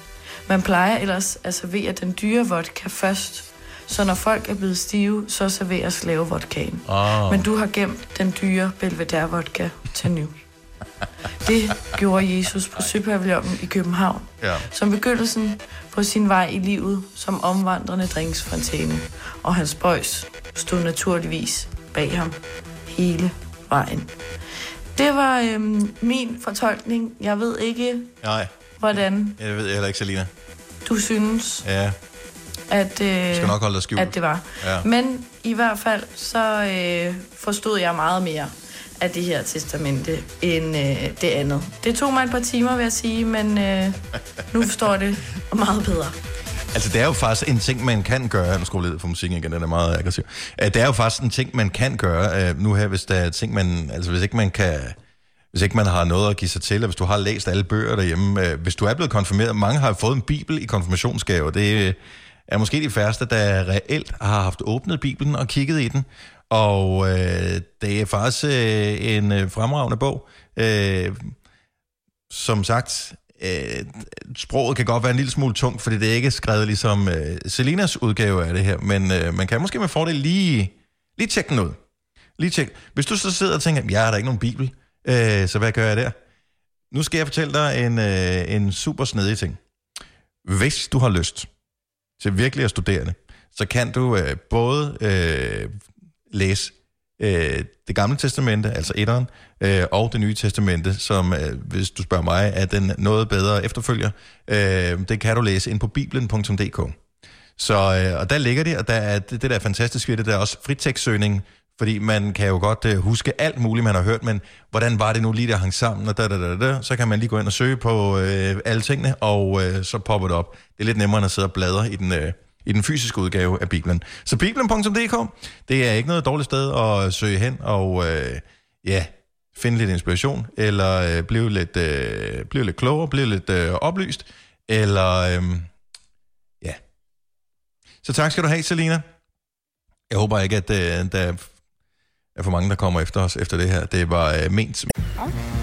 man plejer ellers at servere den dyre vodka først, så når folk er blevet stive, så serveres slave vodkaen. Åh. Men du har gemt den dyre Belvedere vodka til nu. Det gjorde Jesus på Søpavillonen i København, Ja. som begyndelsen på sin vej i livet som omvandrende drinksfontæne. Og hans boys stod naturligvis bag ham hele vejen. Det var øhm, min fortolkning. Jeg ved ikke, Nej, hvordan jeg ved heller ikke, Selina. du synes, Ja, at, øh, skal nok holde dig skjult. at det var. Ja. Men i hvert fald, så øh, forstod jeg meget mere af det her testamente end øh, det andet. Det tog mig et par timer, vil jeg sige, men øh, nu forstår jeg det meget bedre. Altså, det er jo faktisk en ting, man kan gøre. Nu skruer jeg for musikken igen, den er meget aggressiv. Øh, det er jo faktisk en ting, man kan gøre øh, nu her, hvis der er ting, man... Altså, hvis ikke man kan... Hvis ikke man har noget at give sig til, og hvis du har læst alle bøger derhjemme, øh, hvis du er blevet konfirmeret, mange har fået en bibel i konfirmationsgave, det er måske de færreste, der reelt har haft åbnet bibelen og kigget i den, og øh, det er faktisk øh, en fremragende bog. Øh, som sagt, øh, sproget kan godt være en lille smule tungt, fordi det er ikke skrevet ligesom øh, Selinas udgave af det her, men øh, man kan måske med fordel lige, lige tjekke den ud. Lige tjek. Hvis du så sidder og tænker, jeg har da ikke nogen bibel, øh, så hvad gør jeg der? Nu skal jeg fortælle dig en, øh, en super snedig ting. Hvis du har lyst til virkelig at studere det, så kan du øh, både øh, læse øh, det gamle testamente, altså etteren, øh, og det nye testamente, som, øh, hvis du spørger mig, er den noget bedre efterfølger. Øh, det kan du læse ind på bibelen.dk. Så, øh, og der ligger det, og der er, det, det der er fantastisk ved det, der er også fritekstsøgning, fordi man kan jo godt øh, huske alt muligt, man har hørt, men hvordan var det nu lige, der hang sammen, og da, da, da, da, så kan man lige gå ind og søge på øh, alle tingene, og øh, så popper det op. Det er lidt nemmere end at sidde og bladre i den, øh, i den fysiske udgave af Bibelen. Så bibelen.dk, det er ikke noget dårligt sted at søge hen og øh, ja, finde lidt inspiration, eller øh, blive, lidt, øh, blive lidt klogere, blive lidt øh, oplyst, eller øh, ja. Så tak skal du have, Selina. Jeg håber ikke, at øh, der er for mange, der kommer efter os efter det her. Det var øh, ment Okay.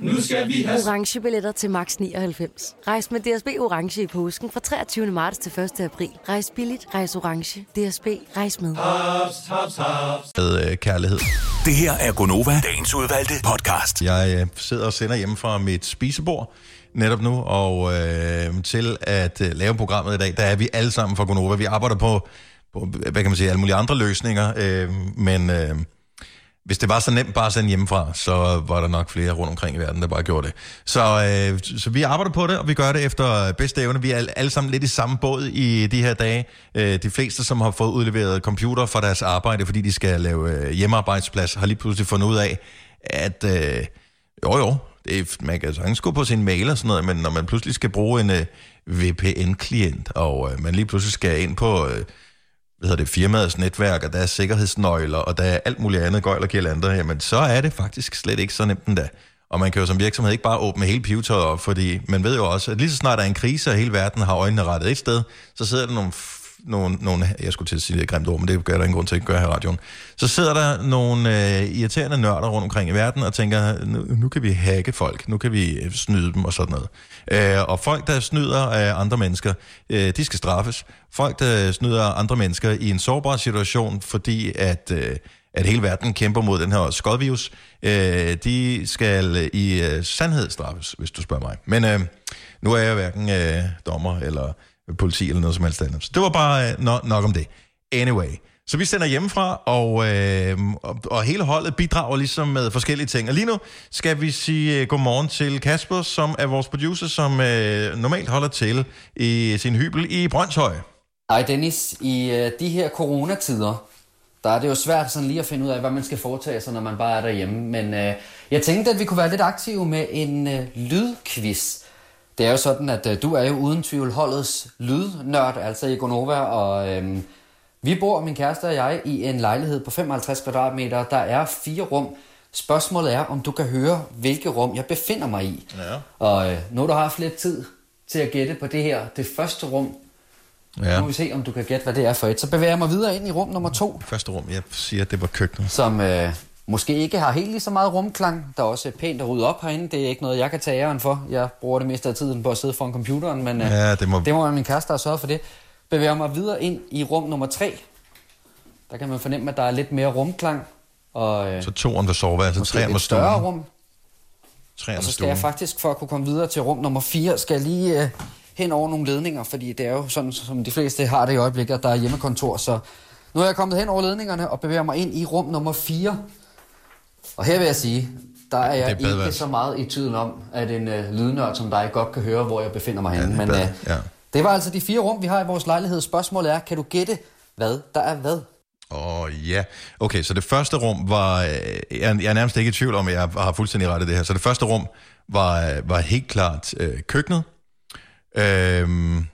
Nu skal vi have... Orange billetter til max 99. Rejs med DSB Orange i påsken fra 23. marts til 1. april. Rejs billigt, rejs orange. DSB, rejs med. Haps, haps, haps. Med øh, kærlighed. Det her er Gonova, dagens udvalgte podcast. Jeg øh, sidder og sender hjemme fra mit spisebord netop nu, og øh, til at øh, lave programmet i dag, der er vi alle sammen fra Gonova. Vi arbejder på, på hvad kan man sige, alle mulige andre løsninger, øh, men øh, hvis det var så nemt bare at sende hjemmefra, så var der nok flere rundt omkring i verden, der bare gjorde det. Så, øh, så vi arbejder på det, og vi gør det efter bedste evne. Vi er alle- sammen lidt i samme båd i de her dage. Øh, de fleste, som har fået udleveret computer for deres arbejde, fordi de skal lave øh, hjemmearbejdsplads, har lige pludselig fundet ud af, at øh, jo jo, det er, man kan sagtens gå på sin mail og sådan noget, men når man pludselig skal bruge en øh, VPN-klient, og øh, man lige pludselig skal ind på... Øh, hvad hedder det, firmaets netværk, og der er sikkerhedsnøgler, og der er alt muligt andet gøjl og andre, jamen så er det faktisk slet ikke så nemt endda. Og man kan jo som virksomhed ikke bare åbne hele pivetøjet op, fordi man ved jo også, at lige så snart der er en krise, og hele verden har øjnene rettet et sted, så sidder der nogle, nogle, nogle jeg skulle til at sige det grimt ord, men det gør der ingen grund til at gøre her i radioen. Så sidder der nogle øh, irriterende nørder rundt omkring i verden og tænker, nu, nu kan vi hacke folk, nu kan vi øh, snyde dem og sådan noget. Øh, og folk, der snyder af andre mennesker, øh, de skal straffes. Folk, der snyder andre mennesker i en sårbar situation, fordi at, øh, at hele verden kæmper mod den her skodvirus, øh, de skal øh, i øh, sandhed straffes, hvis du spørger mig. Men øh, nu er jeg hverken øh, dommer eller politi eller noget som helst andet. Så det var bare øh, nok, nok om det. Anyway. Så vi sender hjemmefra, og, øh, og, og hele holdet bidrager ligesom med forskellige ting. Og lige nu skal vi sige øh, godmorgen til Kasper, som er vores producer, som øh, normalt holder til i sin hybel i Brøndshøj. Hej Dennis, i øh, de her coronatider, der er det jo svært sådan lige at finde ud af, hvad man skal foretage sig, når man bare er derhjemme. Men øh, jeg tænkte, at vi kunne være lidt aktive med en øh, lydquiz. Det er jo sådan, at øh, du er jo uden tvivl holdets lydnørd, altså i Gonova, og øh, vi bor, min kæreste og jeg, i en lejlighed på 55 kvadratmeter. Der er fire rum. Spørgsmålet er, om du kan høre, hvilke rum jeg befinder mig i. Ja. Og øh, nu har du haft lidt tid til at gætte på det her, det første rum. Ja. Nu må vi se, om du kan gætte, hvad det er for et. Så bevæger jeg mig videre ind i rum nummer to, Første rum, jeg siger, det var køkkenet. som øh, måske ikke har helt lige så meget rumklang. Der er også pænt at rydde op herinde. Det er ikke noget, jeg kan tage æren for. Jeg bruger det meste af tiden på at sidde foran computeren, men øh, Ja, det må- det må være min kæreste, der har sørget for det. Bevæger mig videre ind i rum nummer tre. Der kan man fornemme, at der er lidt mere rumklang. Og, øh, Så toeren var soveværelse, måske treeren var et større stuen. rum. Treeren Og så skal jeg faktisk, for at kunne komme videre til rum nummer 4, skal jeg lige øh, hen over nogle ledninger, fordi det er jo sådan, som de fleste har det i øjeblikket, at der er hjemmekontor. Så nu er jeg kommet hen over ledningerne og bevæger mig ind i rum nummer 4. Og her vil jeg sige, der er jeg er ikke så meget i tvivl om, at en øh, lydnørd som dig godt kan høre, hvor jeg befinder mig henne. Men bad- øh, ja. det var altså de fire rum, vi har i vores lejlighed. Spørgsmålet er, kan du gætte, hvad der er hvad? Åh, oh, ja. Okay, så det første rum var... øh, Jeg, jeg er nærmest ikke i tvivl om, at jeg har fuldstændig ret i det her. Så det første rum var, øh, var helt klart øh, køkkenet. Øhm,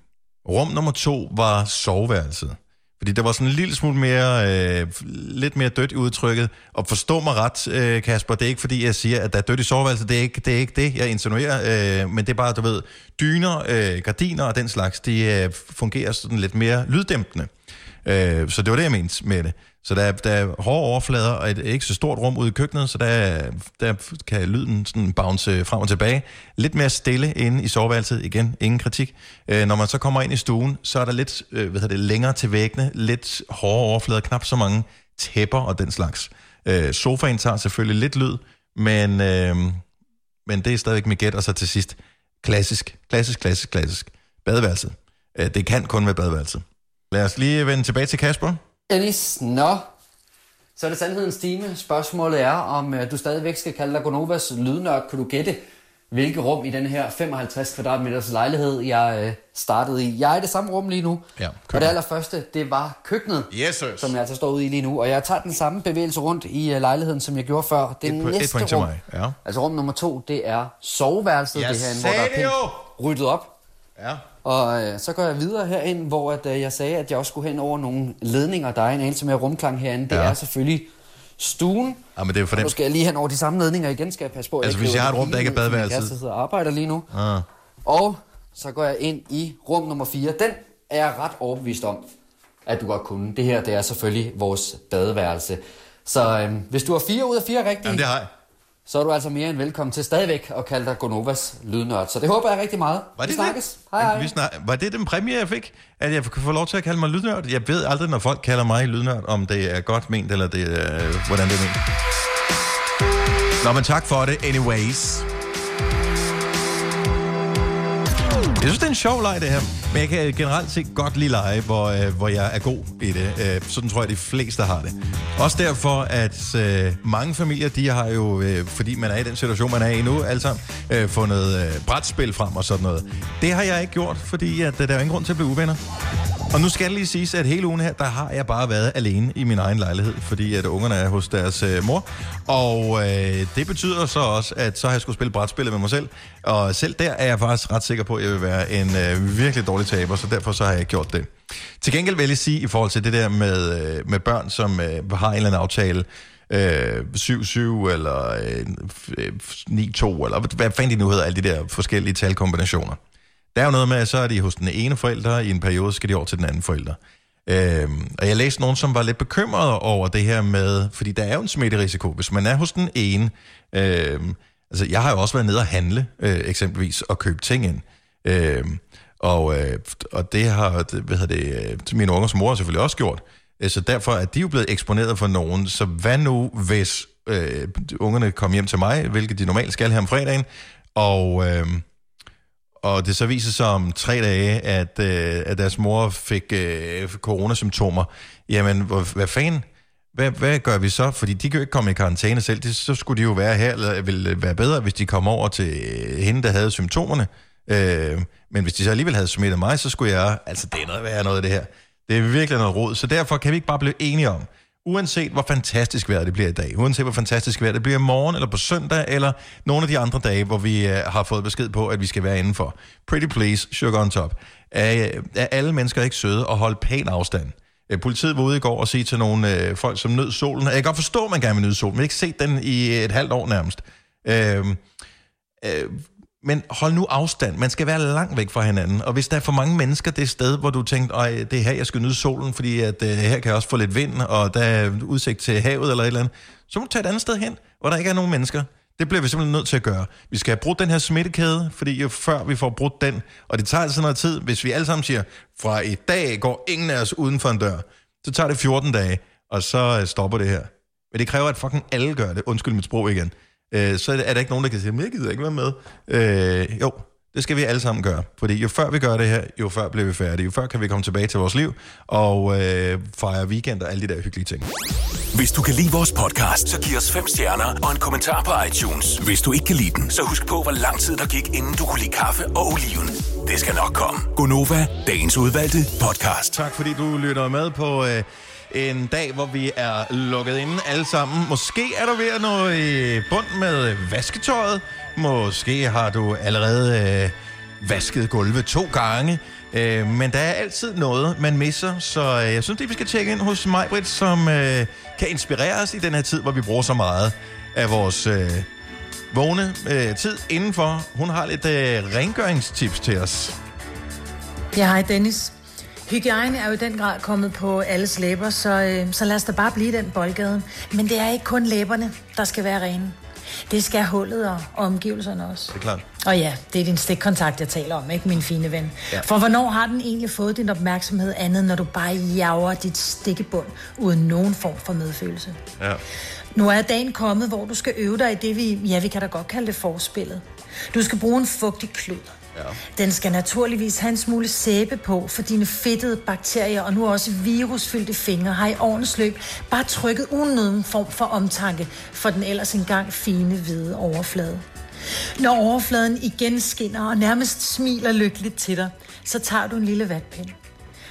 rum nummer to var soveværelset. Fordi der var sådan en lille smule mere, øh, lidt mere dødt i udtrykket. Og forstå mig ret, øh, Kasper, det er ikke fordi, jeg siger, at der er dødt i soveværelset. Det er ikke det, er ikke det jeg insinuerer. Øh, men det er bare, du ved, dyner, øh, gardiner og den slags, de øh, fungerer sådan lidt mere lyddæmpende. Øh, så det var det, jeg mente med det. Så der er, der er hårde overflader og et ikke så stort rum ude i køkkenet, så der, der kan lyden sådan bounce frem og tilbage. Lidt mere stille inde i soveværelset. Igen, ingen kritik. Øh, når man så kommer ind i stuen, så er der lidt øh, hvad hedder det, længere til væggene, lidt hårde overflader, knap så mange tæpper og den slags. Øh, sofaen tager selvfølgelig lidt lyd, men, øh, men det er stadigvæk mit gæt. Og så til sidst, klassisk, klassisk, klassisk, klassisk. Badeværelset. Øh, det kan kun være badeværelset. Lad os lige vende tilbage til Kasper. Dennis, nå. Så er det sandhedens time. Spørgsmålet er, om øh, du stadigvæk skal kalde dig Gonovas lydnørd. Kan du gætte, hvilke rum i den her 55 kvadratmeters lejlighed, jeg øh, startede i? Jeg er i det samme rum lige nu. Ja, og det allerførste, det var køkkenet, yes, sir. som jeg altså står ude i lige nu. Og jeg tager den samme bevægelse rundt i øh, lejligheden, som jeg gjorde før. Det Et, et næste til rum, mig. Ja. altså rum nummer to, det er soveværelset. Jeg det herinde, hvor der er pænt ryddet op. Ja. Og øh, så går jeg videre herind, hvor at, øh, jeg sagde, at jeg også skulle hen over nogle ledninger. Der er en anelse mere rumklang herinde. Det Ja. er selvfølgelig stuen. Ja, men det er for Og nu dem. skal jeg lige hen over de samme ledninger igen, skal jeg passe på. Altså, ikke hvis jeg har et rum, der ikke er badeværelset. kæreste sidder og arbejder lige nu. Ah. Og så går jeg ind i rum nummer 4. Den er jeg ret overbevist om, at du godt kunne. Det her, det er selvfølgelig vores badeværelse. Så øhm, hvis du har fire ud af fire rigtige, Jamen, det har jeg. Så er du altså mere end velkommen til stadigvæk at kalde dig Gonovas lydnørd. Så det håber jeg rigtig meget. Var det vi snakkes. det? Hej, hej. Vi snak... Var det den præmie, jeg fik? At jeg kan få lov til at kalde mig lydnørd? Jeg ved aldrig, når folk kalder mig lydnørd, om det er godt ment, eller det er, hvordan det er ment. Nå, men tak for det, anyways. Jeg synes, det er en sjov leg, det her. Men jeg kan generelt set godt lide lege, hvor, øh, hvor jeg er god i det. Øh, sådan tror jeg, de fleste har det. Også derfor, at øh, mange familier, de har jo, øh, fordi man er i den situation, man er i nu, alle sammen, øh, fundet øh, brætspil frem og sådan noget. Det har jeg ikke gjort, fordi at, øh, der er jo ingen grund til at blive uvenner. Og nu skal det lige siges, at hele ugen her, der har jeg bare været alene i min egen lejlighed, fordi at ungerne er hos deres øh, mor. Og øh, det betyder så også, at så har jeg skulle spille brætspillet med mig selv. Og selv der er jeg faktisk ret sikker på, at jeg vil være en øh, virkelig dårlig taber, så derfor så har jeg gjort det. Til gengæld vil jeg sige, i forhold til det der med, øh, med børn, som øh, har en eller anden aftale, øh, 7-7 eller øh, 9-2, eller hvad fanden de nu hedder, alle de der forskellige talkombinationer. Der er jo noget med, at så er de hos den ene forælder, i en periode skal de over til den anden forælder. Øhm, og jeg læste nogen, som var lidt bekymrede over det her med, fordi der er jo en smitterisiko, hvis man er hos den ene. Øhm, altså, jeg har jo også været nede og handle, øh, eksempelvis, og købe ting ind. Øh, og, øh, og det har, det- hvad hedder det, øh, mine ungers mor selvfølgelig også gjort. Øh, så derfor er de jo blevet eksponeret for nogen. Så hvad nu, hvis øh, ungerne kommer hjem til mig, hvilket de normalt skal her om fredagen, og... Øh, og det så viser sig om tre dage, at, øh, at deres mor fik øh, coronasymptomer, jamen, hvor, hvad fanden? Hvad, hvad gør vi så? Fordi de kan jo ikke komme i karantæne selv. Det, så skulle de jo være her, eller ville være bedre, hvis de kom over til øh, hende, der havde symptomerne. Øh, men hvis de så alligevel havde smittet mig, så skulle jeg... Altså, det er noget værre noget af det her. Det er virkelig noget råd. Så derfor kan vi ikke bare blive enige om, uanset hvor fantastisk vejr det bliver i dag, uanset hvor fantastisk vejr det bliver i morgen, eller på søndag, eller nogle af de andre dage, hvor vi øh, har fået besked på, at vi skal være indenfor. Pretty please, sugar on top. Er, øh, er alle mennesker ikke søde og holde pæn afstand? Øh, politiet var ude i går og sige til nogle øh, folk, som nød solen. Jeg kan godt forstå, at man gerne vil nyde solen, men jeg har ikke set den i et halvt år nærmest. Øh, øh, men hold nu afstand. Man skal være langt væk fra hinanden. Og hvis der er for mange mennesker det sted, hvor du tænkte, at det er her, jeg skal nyde solen, fordi at, øh, her kan jeg også få lidt vind, og der er udsigt til havet eller et eller andet, så må du tage et andet sted hen, hvor der ikke er nogen mennesker. Det bliver vi simpelthen nødt til at gøre. Vi skal have brudt den her smittekæde, fordi jo før vi får brudt den, og det tager altså noget tid, hvis vi alle sammen siger, fra i dag går ingen af os uden for en dør, så tager det 14 dage, og så øh, stopper det her. Men det kræver, at fucking alle gør det. Undskyld mit sprog igen. Øh, så er der ikke nogen, der kan sige, men jeg gider ikke være med. Øh, jo, det skal vi alle sammen gøre. Fordi jo før vi gør det her, jo før bliver vi færdige. Jo før kan vi komme tilbage til vores liv og øh, fejre weekend og alle de der hyggelige ting. Hvis du kan lide vores podcast, så giv os fem stjerner og en kommentar på iTunes. Hvis du ikke kan lide den, så husk på, hvor lang tid der gik, inden du kunne lide kaffe og oliven. Det skal nok komme. Gonova, dagens udvalgte podcast. Tak fordi du lytter med på øh, en dag, hvor vi er lukket inde alle sammen. Måske er du ved at nå i bund med vasketøjet. Måske har du allerede øh, vasket gulvet to gange. Øh, men der er altid noget, man misser, så øh, jeg synes, det vi skal tjekke ind hos Majbrit, som øh, kan inspirere os i den her tid, hvor vi bruger så meget af vores øh, vågne øh, tid indenfor. Hun har lidt øh, rengøringstips til os. Ja, hej Dennis. Hygiejne er jo i den grad kommet på alles læber, så, øh, så lad os da bare blive den boldgade. Men det er ikke kun læberne, der skal være rene. Det skal hullet og, og omgivelserne også. Det er klart. Og ja, det er din stikkontakt, jeg taler om, ikke min fine ven. Ja. For hvornår har den egentlig fået din opmærksomhed andet, når du bare jager dit stikkebund uden nogen form for medfølelse? Ja. Nu er dagen kommet, hvor du skal øve dig i det, vi, ja, vi kan da godt kalde det forspillet. Du skal bruge en fugtig klud. Ja. Den skal naturligvis have en smule sæbe på, for dine fedtede bakterier og nu også virusfyldte fingre har i årens løb bare trykket uden nogen form for omtanke for den ellers engang fine hvide overflade. Når overfladen igen skinner og nærmest smiler lykkeligt til dig, så tager du en lille vatpind.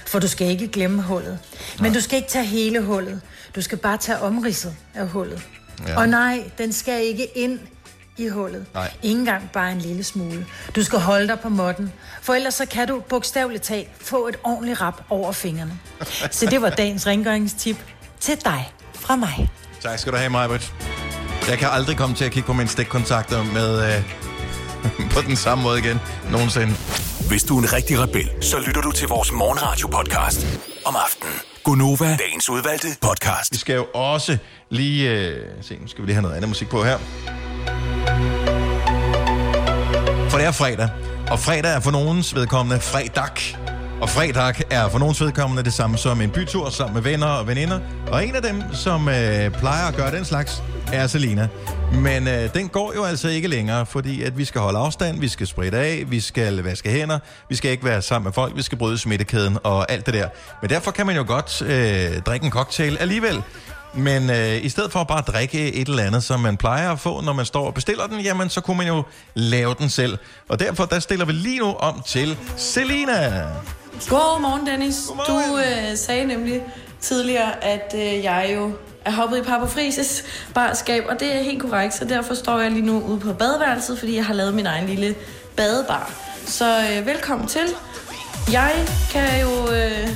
For du skal ikke glemme hullet. Men du skal ikke tage hele hullet. Du skal bare tage omridset af hullet. Ja. Og nej, den skal ikke ind i hullet. Nej. Ingen gang bare en lille smule. Du skal holde dig på måtten, for ellers så kan du bogstaveligt talt få et ordentligt rap over fingrene. <laughs> Så det var dagens rengøringstip til dig fra mig. Tak skal du have, Majbrit. Jeg kan aldrig komme til at kigge på mine stikkontakter med, øh, <laughs> på den samme måde igen nogensinde. Hvis du er en rigtig rebel, så lytter du til vores morgenradio-podcast om aftenen. Gonova, dagens udvalgte podcast. Vi skal jo også lige... Øh, se, nu skal vi lige have noget andet musik på her. For det er fredag, og fredag er for nogens vedkommende fredag. Og fredag er for nogens vedkommende det samme som en bytur sammen med venner og veninder. Og en af dem, som øh, plejer at gøre den slags, er Selina. Men øh, den går jo altså ikke længere, fordi at vi skal holde afstand, vi skal spritte af, vi skal vaske hænder, vi skal ikke være sammen med folk, vi skal bryde smittekæden og alt det der. Men derfor kan man jo godt øh, drikke en cocktail alligevel. Men øh, i stedet for at bare drikke et eller andet, som man plejer at få, når man står og bestiller den, jamen så kunne man jo lave den selv. Og derfor der stiller vi lige nu om til Selina. Godmorgen, Dennis. Du øh, sagde nemlig tidligere, at øh, jeg jo er hoppet i Papa Frises barskab, og det er helt korrekt, så derfor står jeg lige nu ude på badeværelset, fordi jeg har lavet min egen lille badebar. Så øh, velkommen til. Jeg kan jo øh,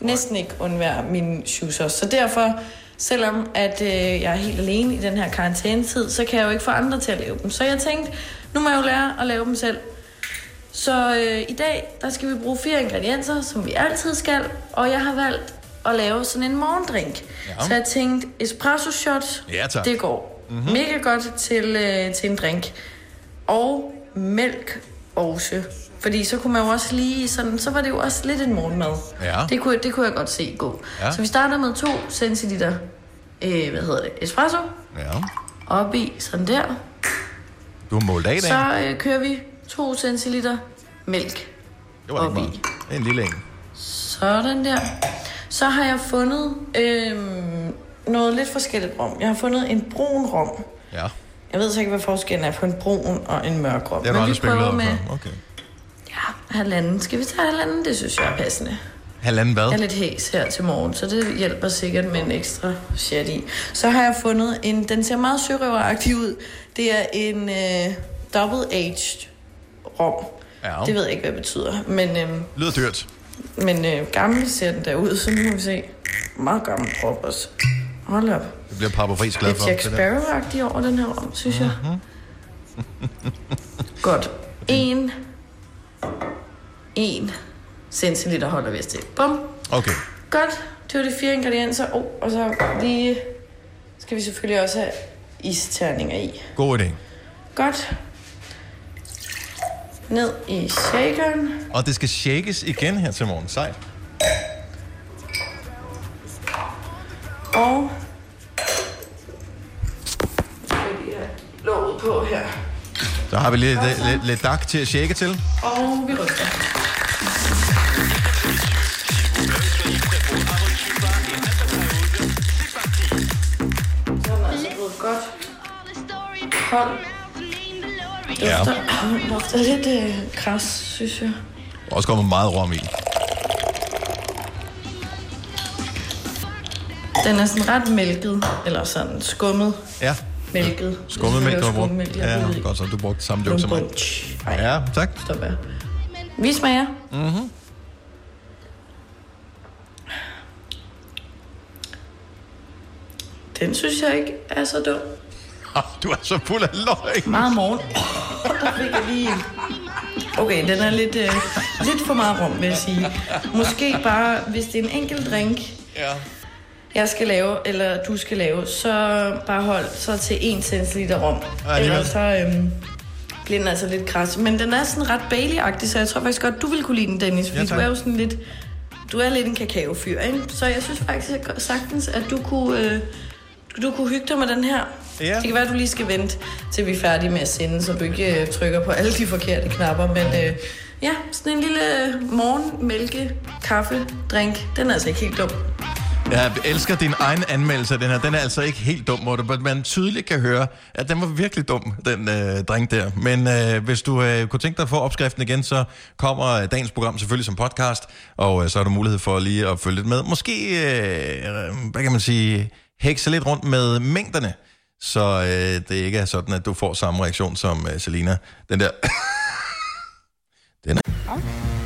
næsten ikke undvære mine shoes så derfor, selvom at øh, jeg er helt alene i den her karantænetid, så kan jeg jo ikke få andre til at lave dem. Så jeg tænkte, nu må jeg jo lære at lave dem selv. Så øh, i dag, der skal vi bruge fire ingredienser, som vi altid skal, og jeg har valgt at lave sådan en morgendrink. Ja. Så jeg tænkte, espresso shot, Ja, tak. det går Mhm. mm-hmm. mega godt til, øh, til en drink. Og mælk også. Fordi så kunne man jo også lige sådan, så var det jo også lidt en morgenmad. Ja. Det kunne, det kunne jeg godt se gå. Ja. Så vi starter med 2 centiliter, øh, hvad hedder det, espresso. Ja. Op i, sådan der. Du har målt af i dag. Så øh, kører vi 2 centiliter mælk. Det var. Det er en lille en. Sådan der. Så har jeg fundet øhm, noget lidt forskelligt rom. Jeg har fundet en brun rom. Ja. Jeg ved så ikke, hvad forskellen er på en brun og en mørk rom. Det har du Men aldrig spekuleret med. Okay. Halvanden. Skal vi tage halvanden? Det synes jeg er passende. Halvanden hvad? Jeg er lidt hæs her til morgen, så det hjælper sikkert med en ekstra chat i. Så har jeg fundet en, den ser meget sørøveragtig ud. Det er en øh, double aged rom. Ja. Det ved jeg ikke, hvad det betyder. Men, øh, Lyder dyrt. men øh, gammel ser den der ud, så nu må vi se. Meget gammel prop også. Hold op. Det bliver Papa Friis glad Lidt for. Jack det der. Sparrow-agtig over den her rom, synes jeg. Godt. En. En centiliter holder vi os til. Bum. Okay. Godt. Det var de fire ingredienser. Oh, og så lige skal vi selvfølgelig også have isterninger i. God idé. Godt. Ned i shakeren. Og det skal shakes igen her til morgen. Sejt. Og... Låget på her. Så har vi lidt, lidt, lidt, lidt dak til at shake til. Og vi ryster. Godt kold. Ja. Dufter, ja. dufter lidt øh, kras, synes jeg. Også kommer meget rom i. Den er sådan ret mælket, eller sådan skummet Ja. Mælket. Skummet mælk, du har brugt. Ja, godt så. Du brugte samme joke som mig. Ja, tak. Stop her. Vi smager. Mhm. Den synes jeg ikke er så dum. Ah, <laughs> Du er så fuld af løg. Meget morgen. Der fik jeg lige... Okay, den er lidt, øh, lidt for meget rum, vil jeg sige. Måske bare, hvis det er en enkelt drink, Ja. Jeg skal lave, eller du skal lave, så bare hold så til 1 centiliter rom. Ja. Ellers så øhm, bliver den altså lidt kras. Men den er sådan ret Bailey-agtig, så jeg tror faktisk godt, du vil kunne lide den, Dennis. Fordi Ja, tak. du er jo sådan lidt... Du er lidt en kakaofyr, ikke? Så jeg synes faktisk sagtens, at du kunne, øh, du kunne hygge dig med den her. Ja. Det kan være, at du lige skal vente, til vi er færdige med at sende, så du ikke øh, trykker på alle de forkerte knapper. Men øh, ja, sådan en lille morgen mælke, kaffe, drink. Den er altså ikke helt dum. Jeg elsker din egen anmeldelse af den her. Den er altså ikke helt dum, Morten, men man tydeligt kan høre, at den var virkelig dum, den øh, dreng der. Men øh, hvis du øh, kunne tænke dig at få opskriften igen, så kommer øh, dagens program selvfølgelig som podcast, og øh, så har du mulighed for lige at følge lidt med. Måske, øh, hvad kan man sige, hekse lidt rundt med mængderne, så øh, det ikke er sådan, at du får samme reaktion som øh, Selina. Den der... <coughs> den er... Okay.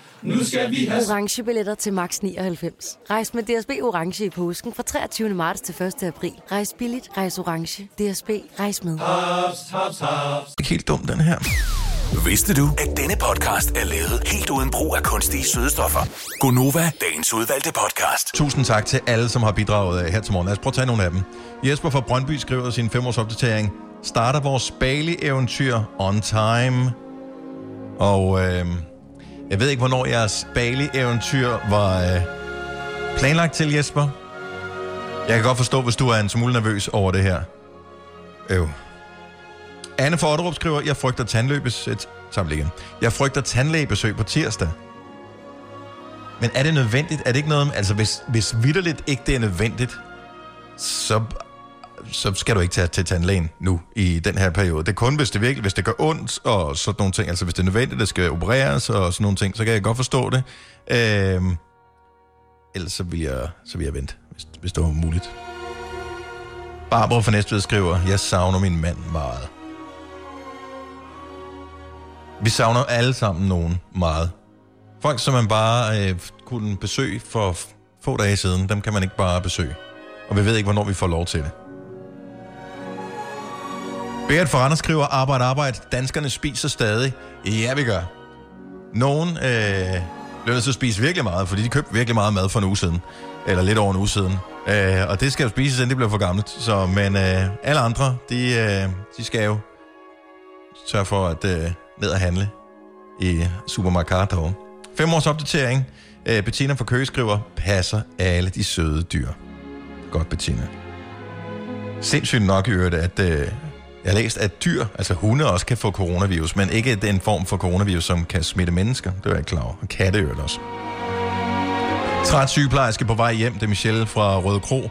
Nu skal vi have... Orange billetter til max 99. Rejs med DSB Orange i påsken fra 23. marts til 1. april. Rejs billigt, rejs orange. DSB, rejs med. Haps, haps, haps. Ikke helt dum, den her. Vidste du, at denne podcast er lavet helt uden brug af kunstige sødestoffer? Gonova, dagens udvalgte podcast. Tusind tak til alle, som har bidraget øh, her til morgen. Lad os prøve at tage nogle af dem. Jesper fra Brøndby skriver sin femårs opdatering. Starter vores Bali-eventyr on time. Og øh, jeg ved ikke, hvornår jeres Bali-eventyr var øh, planlagt til, Jesper. Jeg kan godt forstå, hvis du er en smule nervøs over det her. Øv. Anne fra Otterup skriver, jeg frygter tandløbesøg... Øh, Sammen igen. Jeg frygter tandlægebesøg på tirsdag. Men er det nødvendigt? Er det ikke noget... Altså, hvis, hvis vidderligt ikke det er nødvendigt, så, så skal du ikke tage til tandlægen nu i den her periode. Det er kun, hvis det virkelig, hvis det gør ondt og sådan nogle ting. Altså, hvis det er nødvendigt, det skal opereres og sådan nogle ting, så kan jeg godt forstå det. Øhm, ellers så vil jeg, så vil jeg vente, hvis, hvis det var muligt. Barbara fra Næstved skriver, jeg savner min mand meget. Vi savner alle sammen nogen meget. Folk, som man bare øh, kunne besøge for få dage siden, dem kan man ikke bare besøge. Og vi ved ikke, hvornår vi får lov til det. Berit for skriver, arbejde, arbejde. Danskerne spiser stadig. Ja, vi gør. Nogen øh, bliver nødt til at spise virkelig meget, fordi de købte virkelig meget mad for en uge siden. Eller lidt over en uge siden. Øh, og det skal jo spises, inden det bliver for gammelt. Så, men øh, alle andre, de, øh, de skal jo sørge for at øh, ned og handle i supermarkedet. Fem års opdatering. Øh, Bettina fra Køge skriver, passer alle de søde dyr. Godt, Bettina. Sindssygt nok i øvrigt, at øh, jeg har læst, at dyr, altså hunde også kan få coronavirus, men ikke den form for coronavirus, som kan smitte mennesker. Det var jeg ikke klar over. Og katte øvrigt også. Træt sygeplejerske på vej hjem. Det er Michelle fra Røde Kro.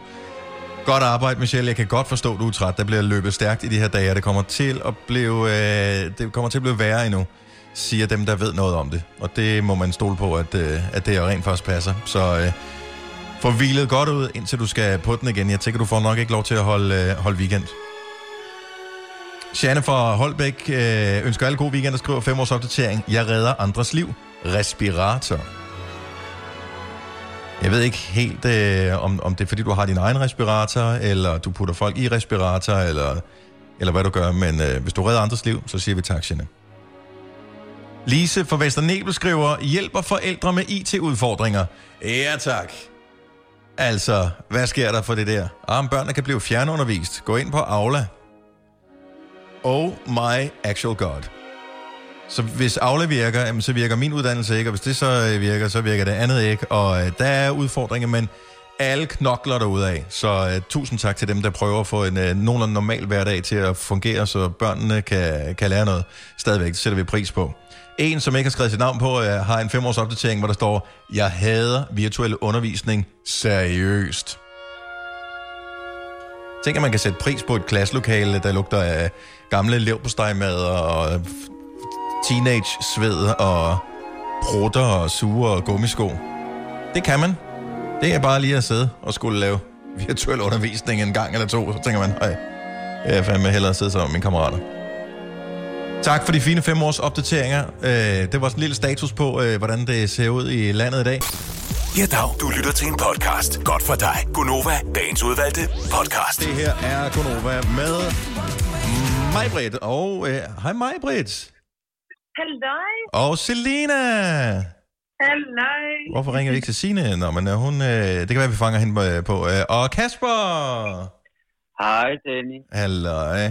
Godt arbejde, Michelle. Jeg kan godt forstå, at du er træt. Der bliver løbet stærkt i de her dage, og det kommer til at blive, øh, det kommer til at blive værre endnu, siger dem, der ved noget om det. Og det må man stole på, at, øh, at det rent faktisk passer. Så øh, få hvilet godt ud, indtil du skal på den igen. Jeg tænker, du får nok ikke lov til at holde, øh, holde weekend. Sjane fra Holbæk øh, ønsker alle gode weekend og skriver fem års opdatering. Jeg redder andres liv. Respirator. Jeg ved ikke helt, øh, om, om det er fordi, du har din egen respirator, eller du putter folk i respirator, eller, eller hvad du gør. Men øh, hvis du redder andres liv, så siger vi tak, Janne. Lise fra Vesternebel skriver, hjælper forældre med IT-udfordringer. Ja, tak. Altså, hvad sker der for det der? Ah, om børnene kan blive fjernundervist. Gå ind på Aula. Oh my actual god. Så hvis Aula virker, jamen, så virker min uddannelse ikke, og hvis det så øh, virker, så virker det andet ikke. Og øh, der er udfordringer, men alle knokler derude af. Så uh, tusind tak til dem, der prøver at få en uh, nogenlunde normal hverdag til at fungere, så børnene kan, kan lære noget. Stadigvæk det sætter vi pris på. En, som ikke har skrevet sit navn på, uh, har en femårs opdatering, hvor der står, jeg hader virtuel undervisning seriøst. Tænk, at man kan sætte pris på et klasselokale, der lugter af gamle levpostejmad og teenage-sved og prutter og sure og gummisko. Det kan man. Det er bare lige at sidde og skulle lave virtuel undervisning en gang eller to. Så tænker man, nej, jeg er fandme hellere sidde sammen med mine kammerater. Tak for de fine fem års opdateringer. Øh, det var sådan en lille status på, øh, hvordan det ser ud i landet i dag. Ja, dag. Du lytter til en podcast. Godt for dig. Gunova, dagens udvalgte podcast. Det her er Gunova med mig, Og øh, hej mig, Britt. Halløj. Og Selina. Halløj. Hvorfor ringer vi ikke til Signe? Nå, men øh, hun, øh, det kan være, vi fanger hende på. på øh, og Kasper. Hej, Danny. Halløj.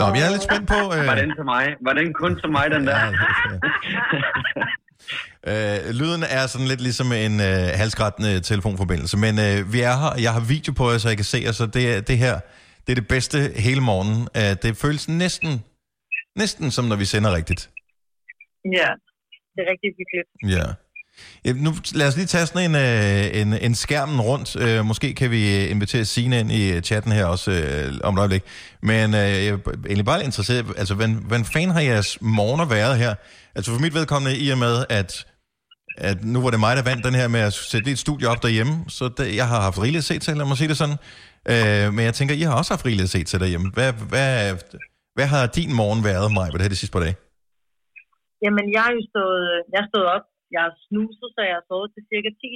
Nå, men jeg er lidt spændt på... Øh... Var den til mig? Var den kun til mig, den der? <laughs> Øh, lyden er sådan lidt ligesom en øh, halskrattende telefonforbindelse, men øh, vi er her, jeg har video på jer, så jeg kan se jer, så det, det her, det er det bedste hele morgenen. Øh, det føles næsten, næsten som når vi sender rigtigt. Ja, det er rigtig hyggeligt. Ja. Nu, lad os lige tage sådan en, øh, en, en skærmen rundt. Øh, måske kan vi øh, invitere Signe ind i chatten her også øh, om et øjeblik. Men øh, jeg er egentlig bare interesseret. Altså, hvordan, hvordan fanden har jeres morgener været her? Altså for mit vedkommende, i og med, at, at nu var det mig, der vandt den her med at sætte lidt studie op derhjemme. Så det, jeg har haft rigeligt at se til, lad mig sige det sådan. Øh, men jeg tænker, I har også haft rigeligt at se til derhjemme. Hvad, hvad, hvad har din morgen været, mig, på det her de sidste par dage? Jamen, jeg har jo stået, jeg stået op, jeg har snuset, så jeg har sovet til cirka 10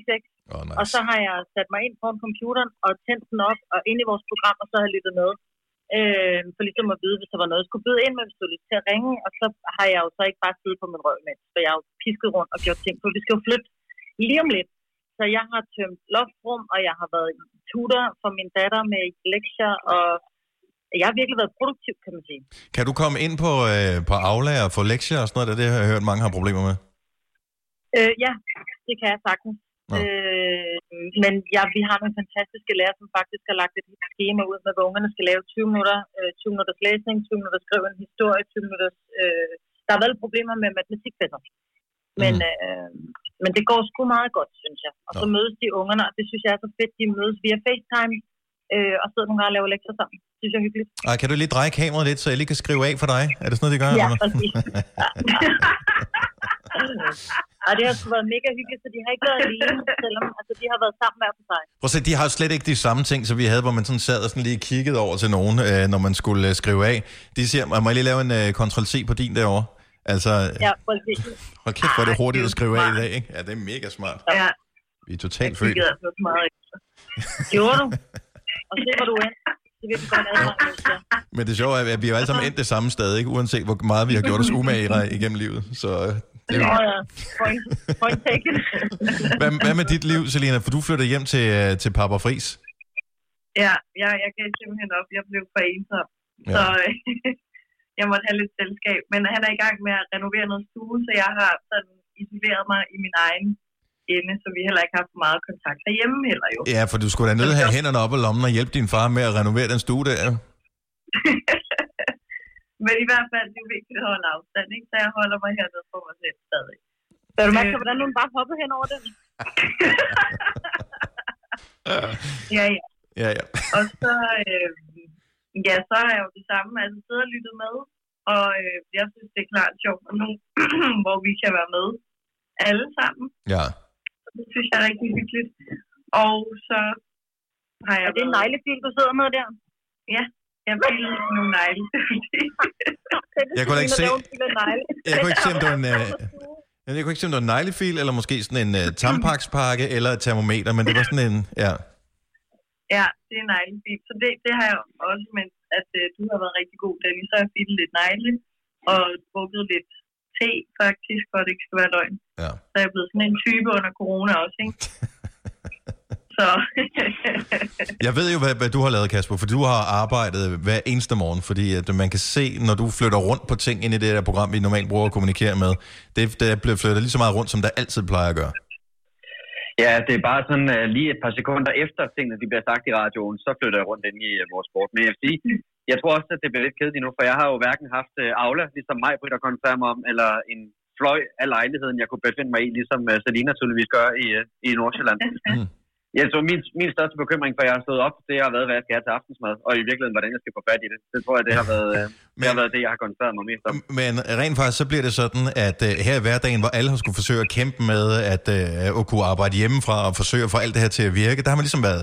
oh, nice. Og så har jeg sat mig ind foran computeren og tændt den op og ind i vores program, og så har jeg lyttet med. Øh, for ligesom at vide, hvis der var noget, jeg skulle byde ind med, hvis du ville til at ringe. Og så har jeg jo så ikke bare siddet på min røv med, for jeg har jo pisket rundt og gjort ting, for vi skal jo flytte lige om lidt. Så jeg har tømt loftrum, og jeg har været tutor for min datter med lektier, og jeg har virkelig været produktiv, kan man sige. Kan du komme ind på, øh, på Aula og få lektier og sådan noget? Det, det har jeg hørt, mange har problemer med. Øh, ja, det kan jeg sagtens. Øh, men ja, vi har nogle fantastiske lærere, som faktisk har lagt et schema ud med, hvor ungerne skal lave 20 minutter, øh, 20 minutters læsning, 20 minutter skrive en historie, 20 minutters... Øh, der har været problemer med matematikfætter. Men, mm. øh, men det går sgu meget godt, synes jeg. Og så mødes de ungerne, og det synes jeg er så fedt, de mødes via FaceTime, øh, og sidder nogle gange og laver lektier sammen. Det synes jeg er hyggeligt. Ej, kan du lige dreje kameraet lidt, så jeg lige kan skrive af for dig? Er det sådan noget, de gør? Ja, præcis. <laughs> <laughs> og det har sgu været mega hyggeligt, så de har ikke været alene, <laughs> selvom altså, de har været sammen hver for sig. Prøv at se, de har jo slet ikke de samme ting, som vi havde, hvor man sådan sad og sådan lige kiggede over til nogen, øh, når man skulle øh, skrive af. De siger, må jeg lige lave en øh, Ctrl-C på din derovre? Altså, Ja, præcis. <laughs> hold kæft, hvor er det hurtigt at skrive af i dag, ikke? Ja, det er mega smart. Ja, Vi er totalt jeg født. altså så meget efter. Gjorde du? Og se, hvor du er. Det vil vi godt advare. Men det sjove er, at vi er jo alle sammen endt det samme sted, ikke? uanset hvor meget vi har gjort os umage i- igennem livet. Så øh, det er Nå ja, point, point taken. <laughs> hvad, hvad med dit liv, Selina? For du flytter hjem til, øh, til Papa Fris. Ja, jeg, jeg gav simpelthen op. Jeg blev for ensom. Ja. Så <laughs> jeg måtte have lidt selskab. Men han er i gang med at renovere noget stue, så jeg har sådan isoleret mig i min egen ende, så vi heller ikke har haft meget kontakt herhjemme heller jo. Ja, for du skulle da nødt have hænderne op i lommen og hjælpe din far med at renovere den stue der. <laughs> Men i hvert fald, det er vigtigt at holde afstand, ikke? Så jeg holder mig hernede for mig selv stadig. Så du mærke, hvordan hun bare hoppede hen over den? <laughs> Ja, ja. Ja, ja. Og så, øh, ja, så har jeg jo det samme, altså siddet og lyttet med, og øh, jeg synes, det er klart sjovt, og nu, <clears throat> hvor vi kan være med alle sammen. Ja. Det synes jeg er rigtig hyggeligt. Og så har jeg Er det en neglefil, du sidder med der? Ja, jeg vil lige nogle negle. <laughs> Jeg kunne ikke se, jeg kunne ikke se, om det var en, <laughs> øh, jeg kunne ikke se, om det var en neglefil, eller måske sådan en uh, tampakspakke, eller et termometer, men det var sådan en, ja. Ja, det er neglefil. Så det, det har jeg også, men at øh, du har været rigtig god, Dennis. Så har jeg filet lidt negle og drukket lidt te, faktisk, for at det ikke skal være løgn. Ja. Så er jeg blevet sådan en type under corona også, ikke? <laughs> Så <laughs> Jeg ved jo, hvad, hvad du har lavet, Kasper, for du har arbejdet hver eneste morgen, fordi at man kan se, når du flytter rundt på ting ind i det der program, vi normalt bruger at kommunikere med, det, det bliver flyttet lige så meget rundt, som der altid plejer at gøre. Ja, det er bare sådan uh, lige et par sekunder efter tingene de bliver sagt i radioen, så flytter jeg rundt ind i uh, vores sport. Men jeg vil sige, jeg tror også, at det bliver lidt kedeligt nu, for jeg har jo hverken haft uh, Aula, ligesom mig, Britt og konfirmer om, eller en fløj af lejligheden, jeg kunne befinde mig i, ligesom uh, Selina tydeligvis gør i, uh, i Nordsjælland. Ja, så min, min største bekymring, for jeg har stået op, det har været, hvad jeg skal have til aftensmad, og i virkeligheden, hvordan jeg skal få fat i det. Det tror jeg, det har været, øh, det, har været det, jeg har koncentreret mig mest om. Men rent faktisk, så bliver det sådan, at uh, her i hverdagen, hvor alle har skulle forsøge at kæmpe med at, uh, at kunne arbejde hjemmefra og forsøge at få alt det her til at virke, der har man ligesom været,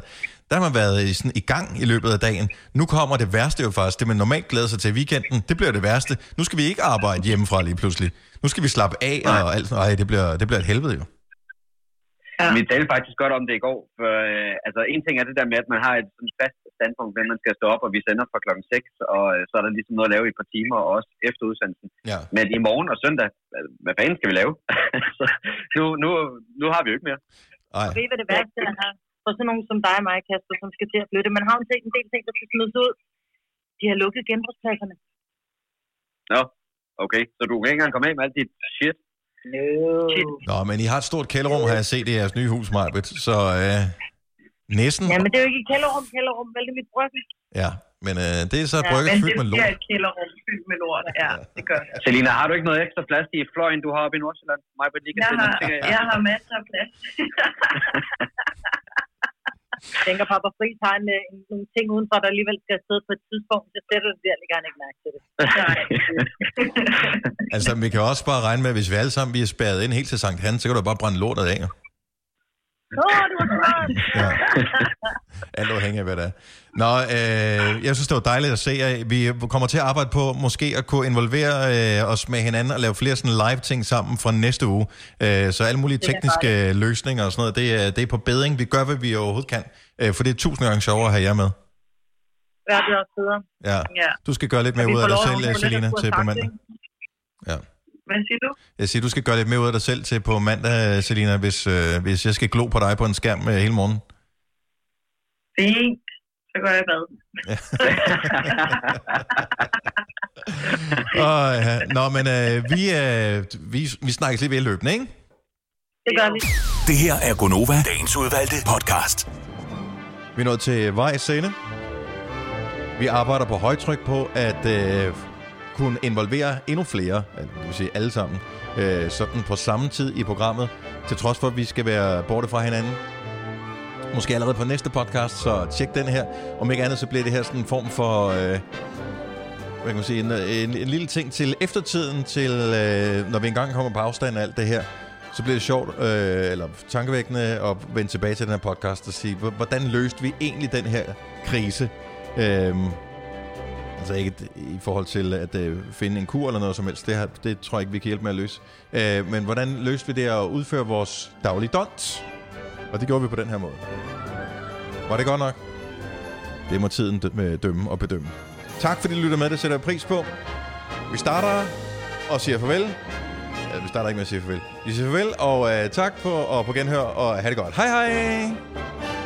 der har man været i, sådan, i gang i løbet af dagen. Nu kommer det værste jo faktisk. Det man normalt glæder sig til weekenden, det bliver det værste. Nu skal vi ikke arbejde hjemmefra lige pludselig. Nu skal vi slappe af, og alt. Ej, det bliver, det bliver et helvede jo. Ja. Vi talte faktisk godt om det i går, for øh, altså, en ting er det der med, at man har et sådan fast standpunkt, hvem man skal stå op, og vi sender fra klokken 6, og øh, så er der ligesom noget at lave i et par timer, og også efter udsendelsen. Ja. Men i morgen og søndag, hvad, hvad fanden skal vi lave? <laughs> så, nu, nu, nu har vi jo ikke mere. Ej. Ved I, hvad det værste er? For sådan nogen som dig og mig, Kasper, som skal til at flytte. Man har jo set en del ting, der skal smides ud. De har lukket genbrugspladserne. Nå, okay. Så du kan ikke engang komme af med alt dit shit? No. Nå, men I har et stort kælderrum, har jeg set i jeres nye hus, Majbet. Så øh, næsten. Ja, men det er jo ikke et kælderrum, kælderrum, vel det er mit brygge. Ja, men øh, det er så Ja, brygget men fyldt det med lort. et kælderrum fyldt med lort. Ja, det gør det. Selina, har du ikke noget ekstra plads i fløjen, du har oppe i Nordsjælland? Mig, lige kan Jeg har, jeg har masser af plads. <laughs> Jeg tænker, Papa Friis har en, øh, en, nogle ting udenfor, der alligevel skal sidde på et tidspunkt, så sætter det der, lægger han ikke mærke til det. <laughs> Altså, vi kan også bare regne med, at hvis vi alle sammen bliver spærret ind helt til Sankt Hans, så kan du bare brænde lortet af. Åh, det var smart. Ja. <laughs> Alt afhængig af, hvad det er. Nå, øh, jeg synes, det var dejligt at se jer. Vi kommer til at arbejde på måske at kunne involvere øh, os med hinanden og lave flere sådan live-ting sammen fra næste uge. Øh, så alle mulige tekniske løsninger og sådan noget, det er, det er på bedring. Vi gør, hvad vi overhovedet kan. Øh, for det er tusind gange sjovere at have jer med. Ja, det er også bedre. Ja. Ja. Du skal gøre lidt mere ud af dig selv, Selina, til på mandag. Ja. Hvad siger du? Jeg siger, du skal gøre lidt mere ud af dig selv til på mandag, Selina, hvis, øh, hvis jeg skal glo på dig på en skærm øh, hele morgen. Fint. Så går jeg i bad. Og, <laughs> ja. Nå, men øh, vi, øh, vi, vi snakkes lige ved løbende, ikke? Det gør vi. Det her er Gonova, dagens udvalgte podcast. Vi er nået til vejs ende. Vi arbejder på højtryk på at øh, kunne involvere endnu flere, altså, det vil sige alle sammen, øh, sådan på samme tid i programmet, til trods for, at vi skal være borte fra hinanden. Måske allerede på næste podcast, så tjek den her. Om ikke andet, så bliver det her sådan en form for... Øh, hvad kan man sige, en, en, en lille ting til eftertiden, til øh, når vi engang kommer på afstand af alt det her, så bliver det sjovt, øh, eller tankevækkende, at vende tilbage til den her podcast og sige, hvordan løste vi egentlig den her krise? Øh, altså ikke i forhold til at øh, finde en kur eller noget som helst, det, her, det tror jeg ikke, vi kan hjælpe med at løse. Øh, men hvordan løste vi det at udføre vores daglige dont? Og det gjorde vi på den her måde. Var det godt nok? Det må tiden dømme og bedømme. Tak fordi du lytter med, det sætter jeg pris på. Vi starter og siger farvel. Ja, vi starter ikke med at sige farvel. Vi siger farvel, og øh, tak på, og på genhør, og have det godt. Hej hej!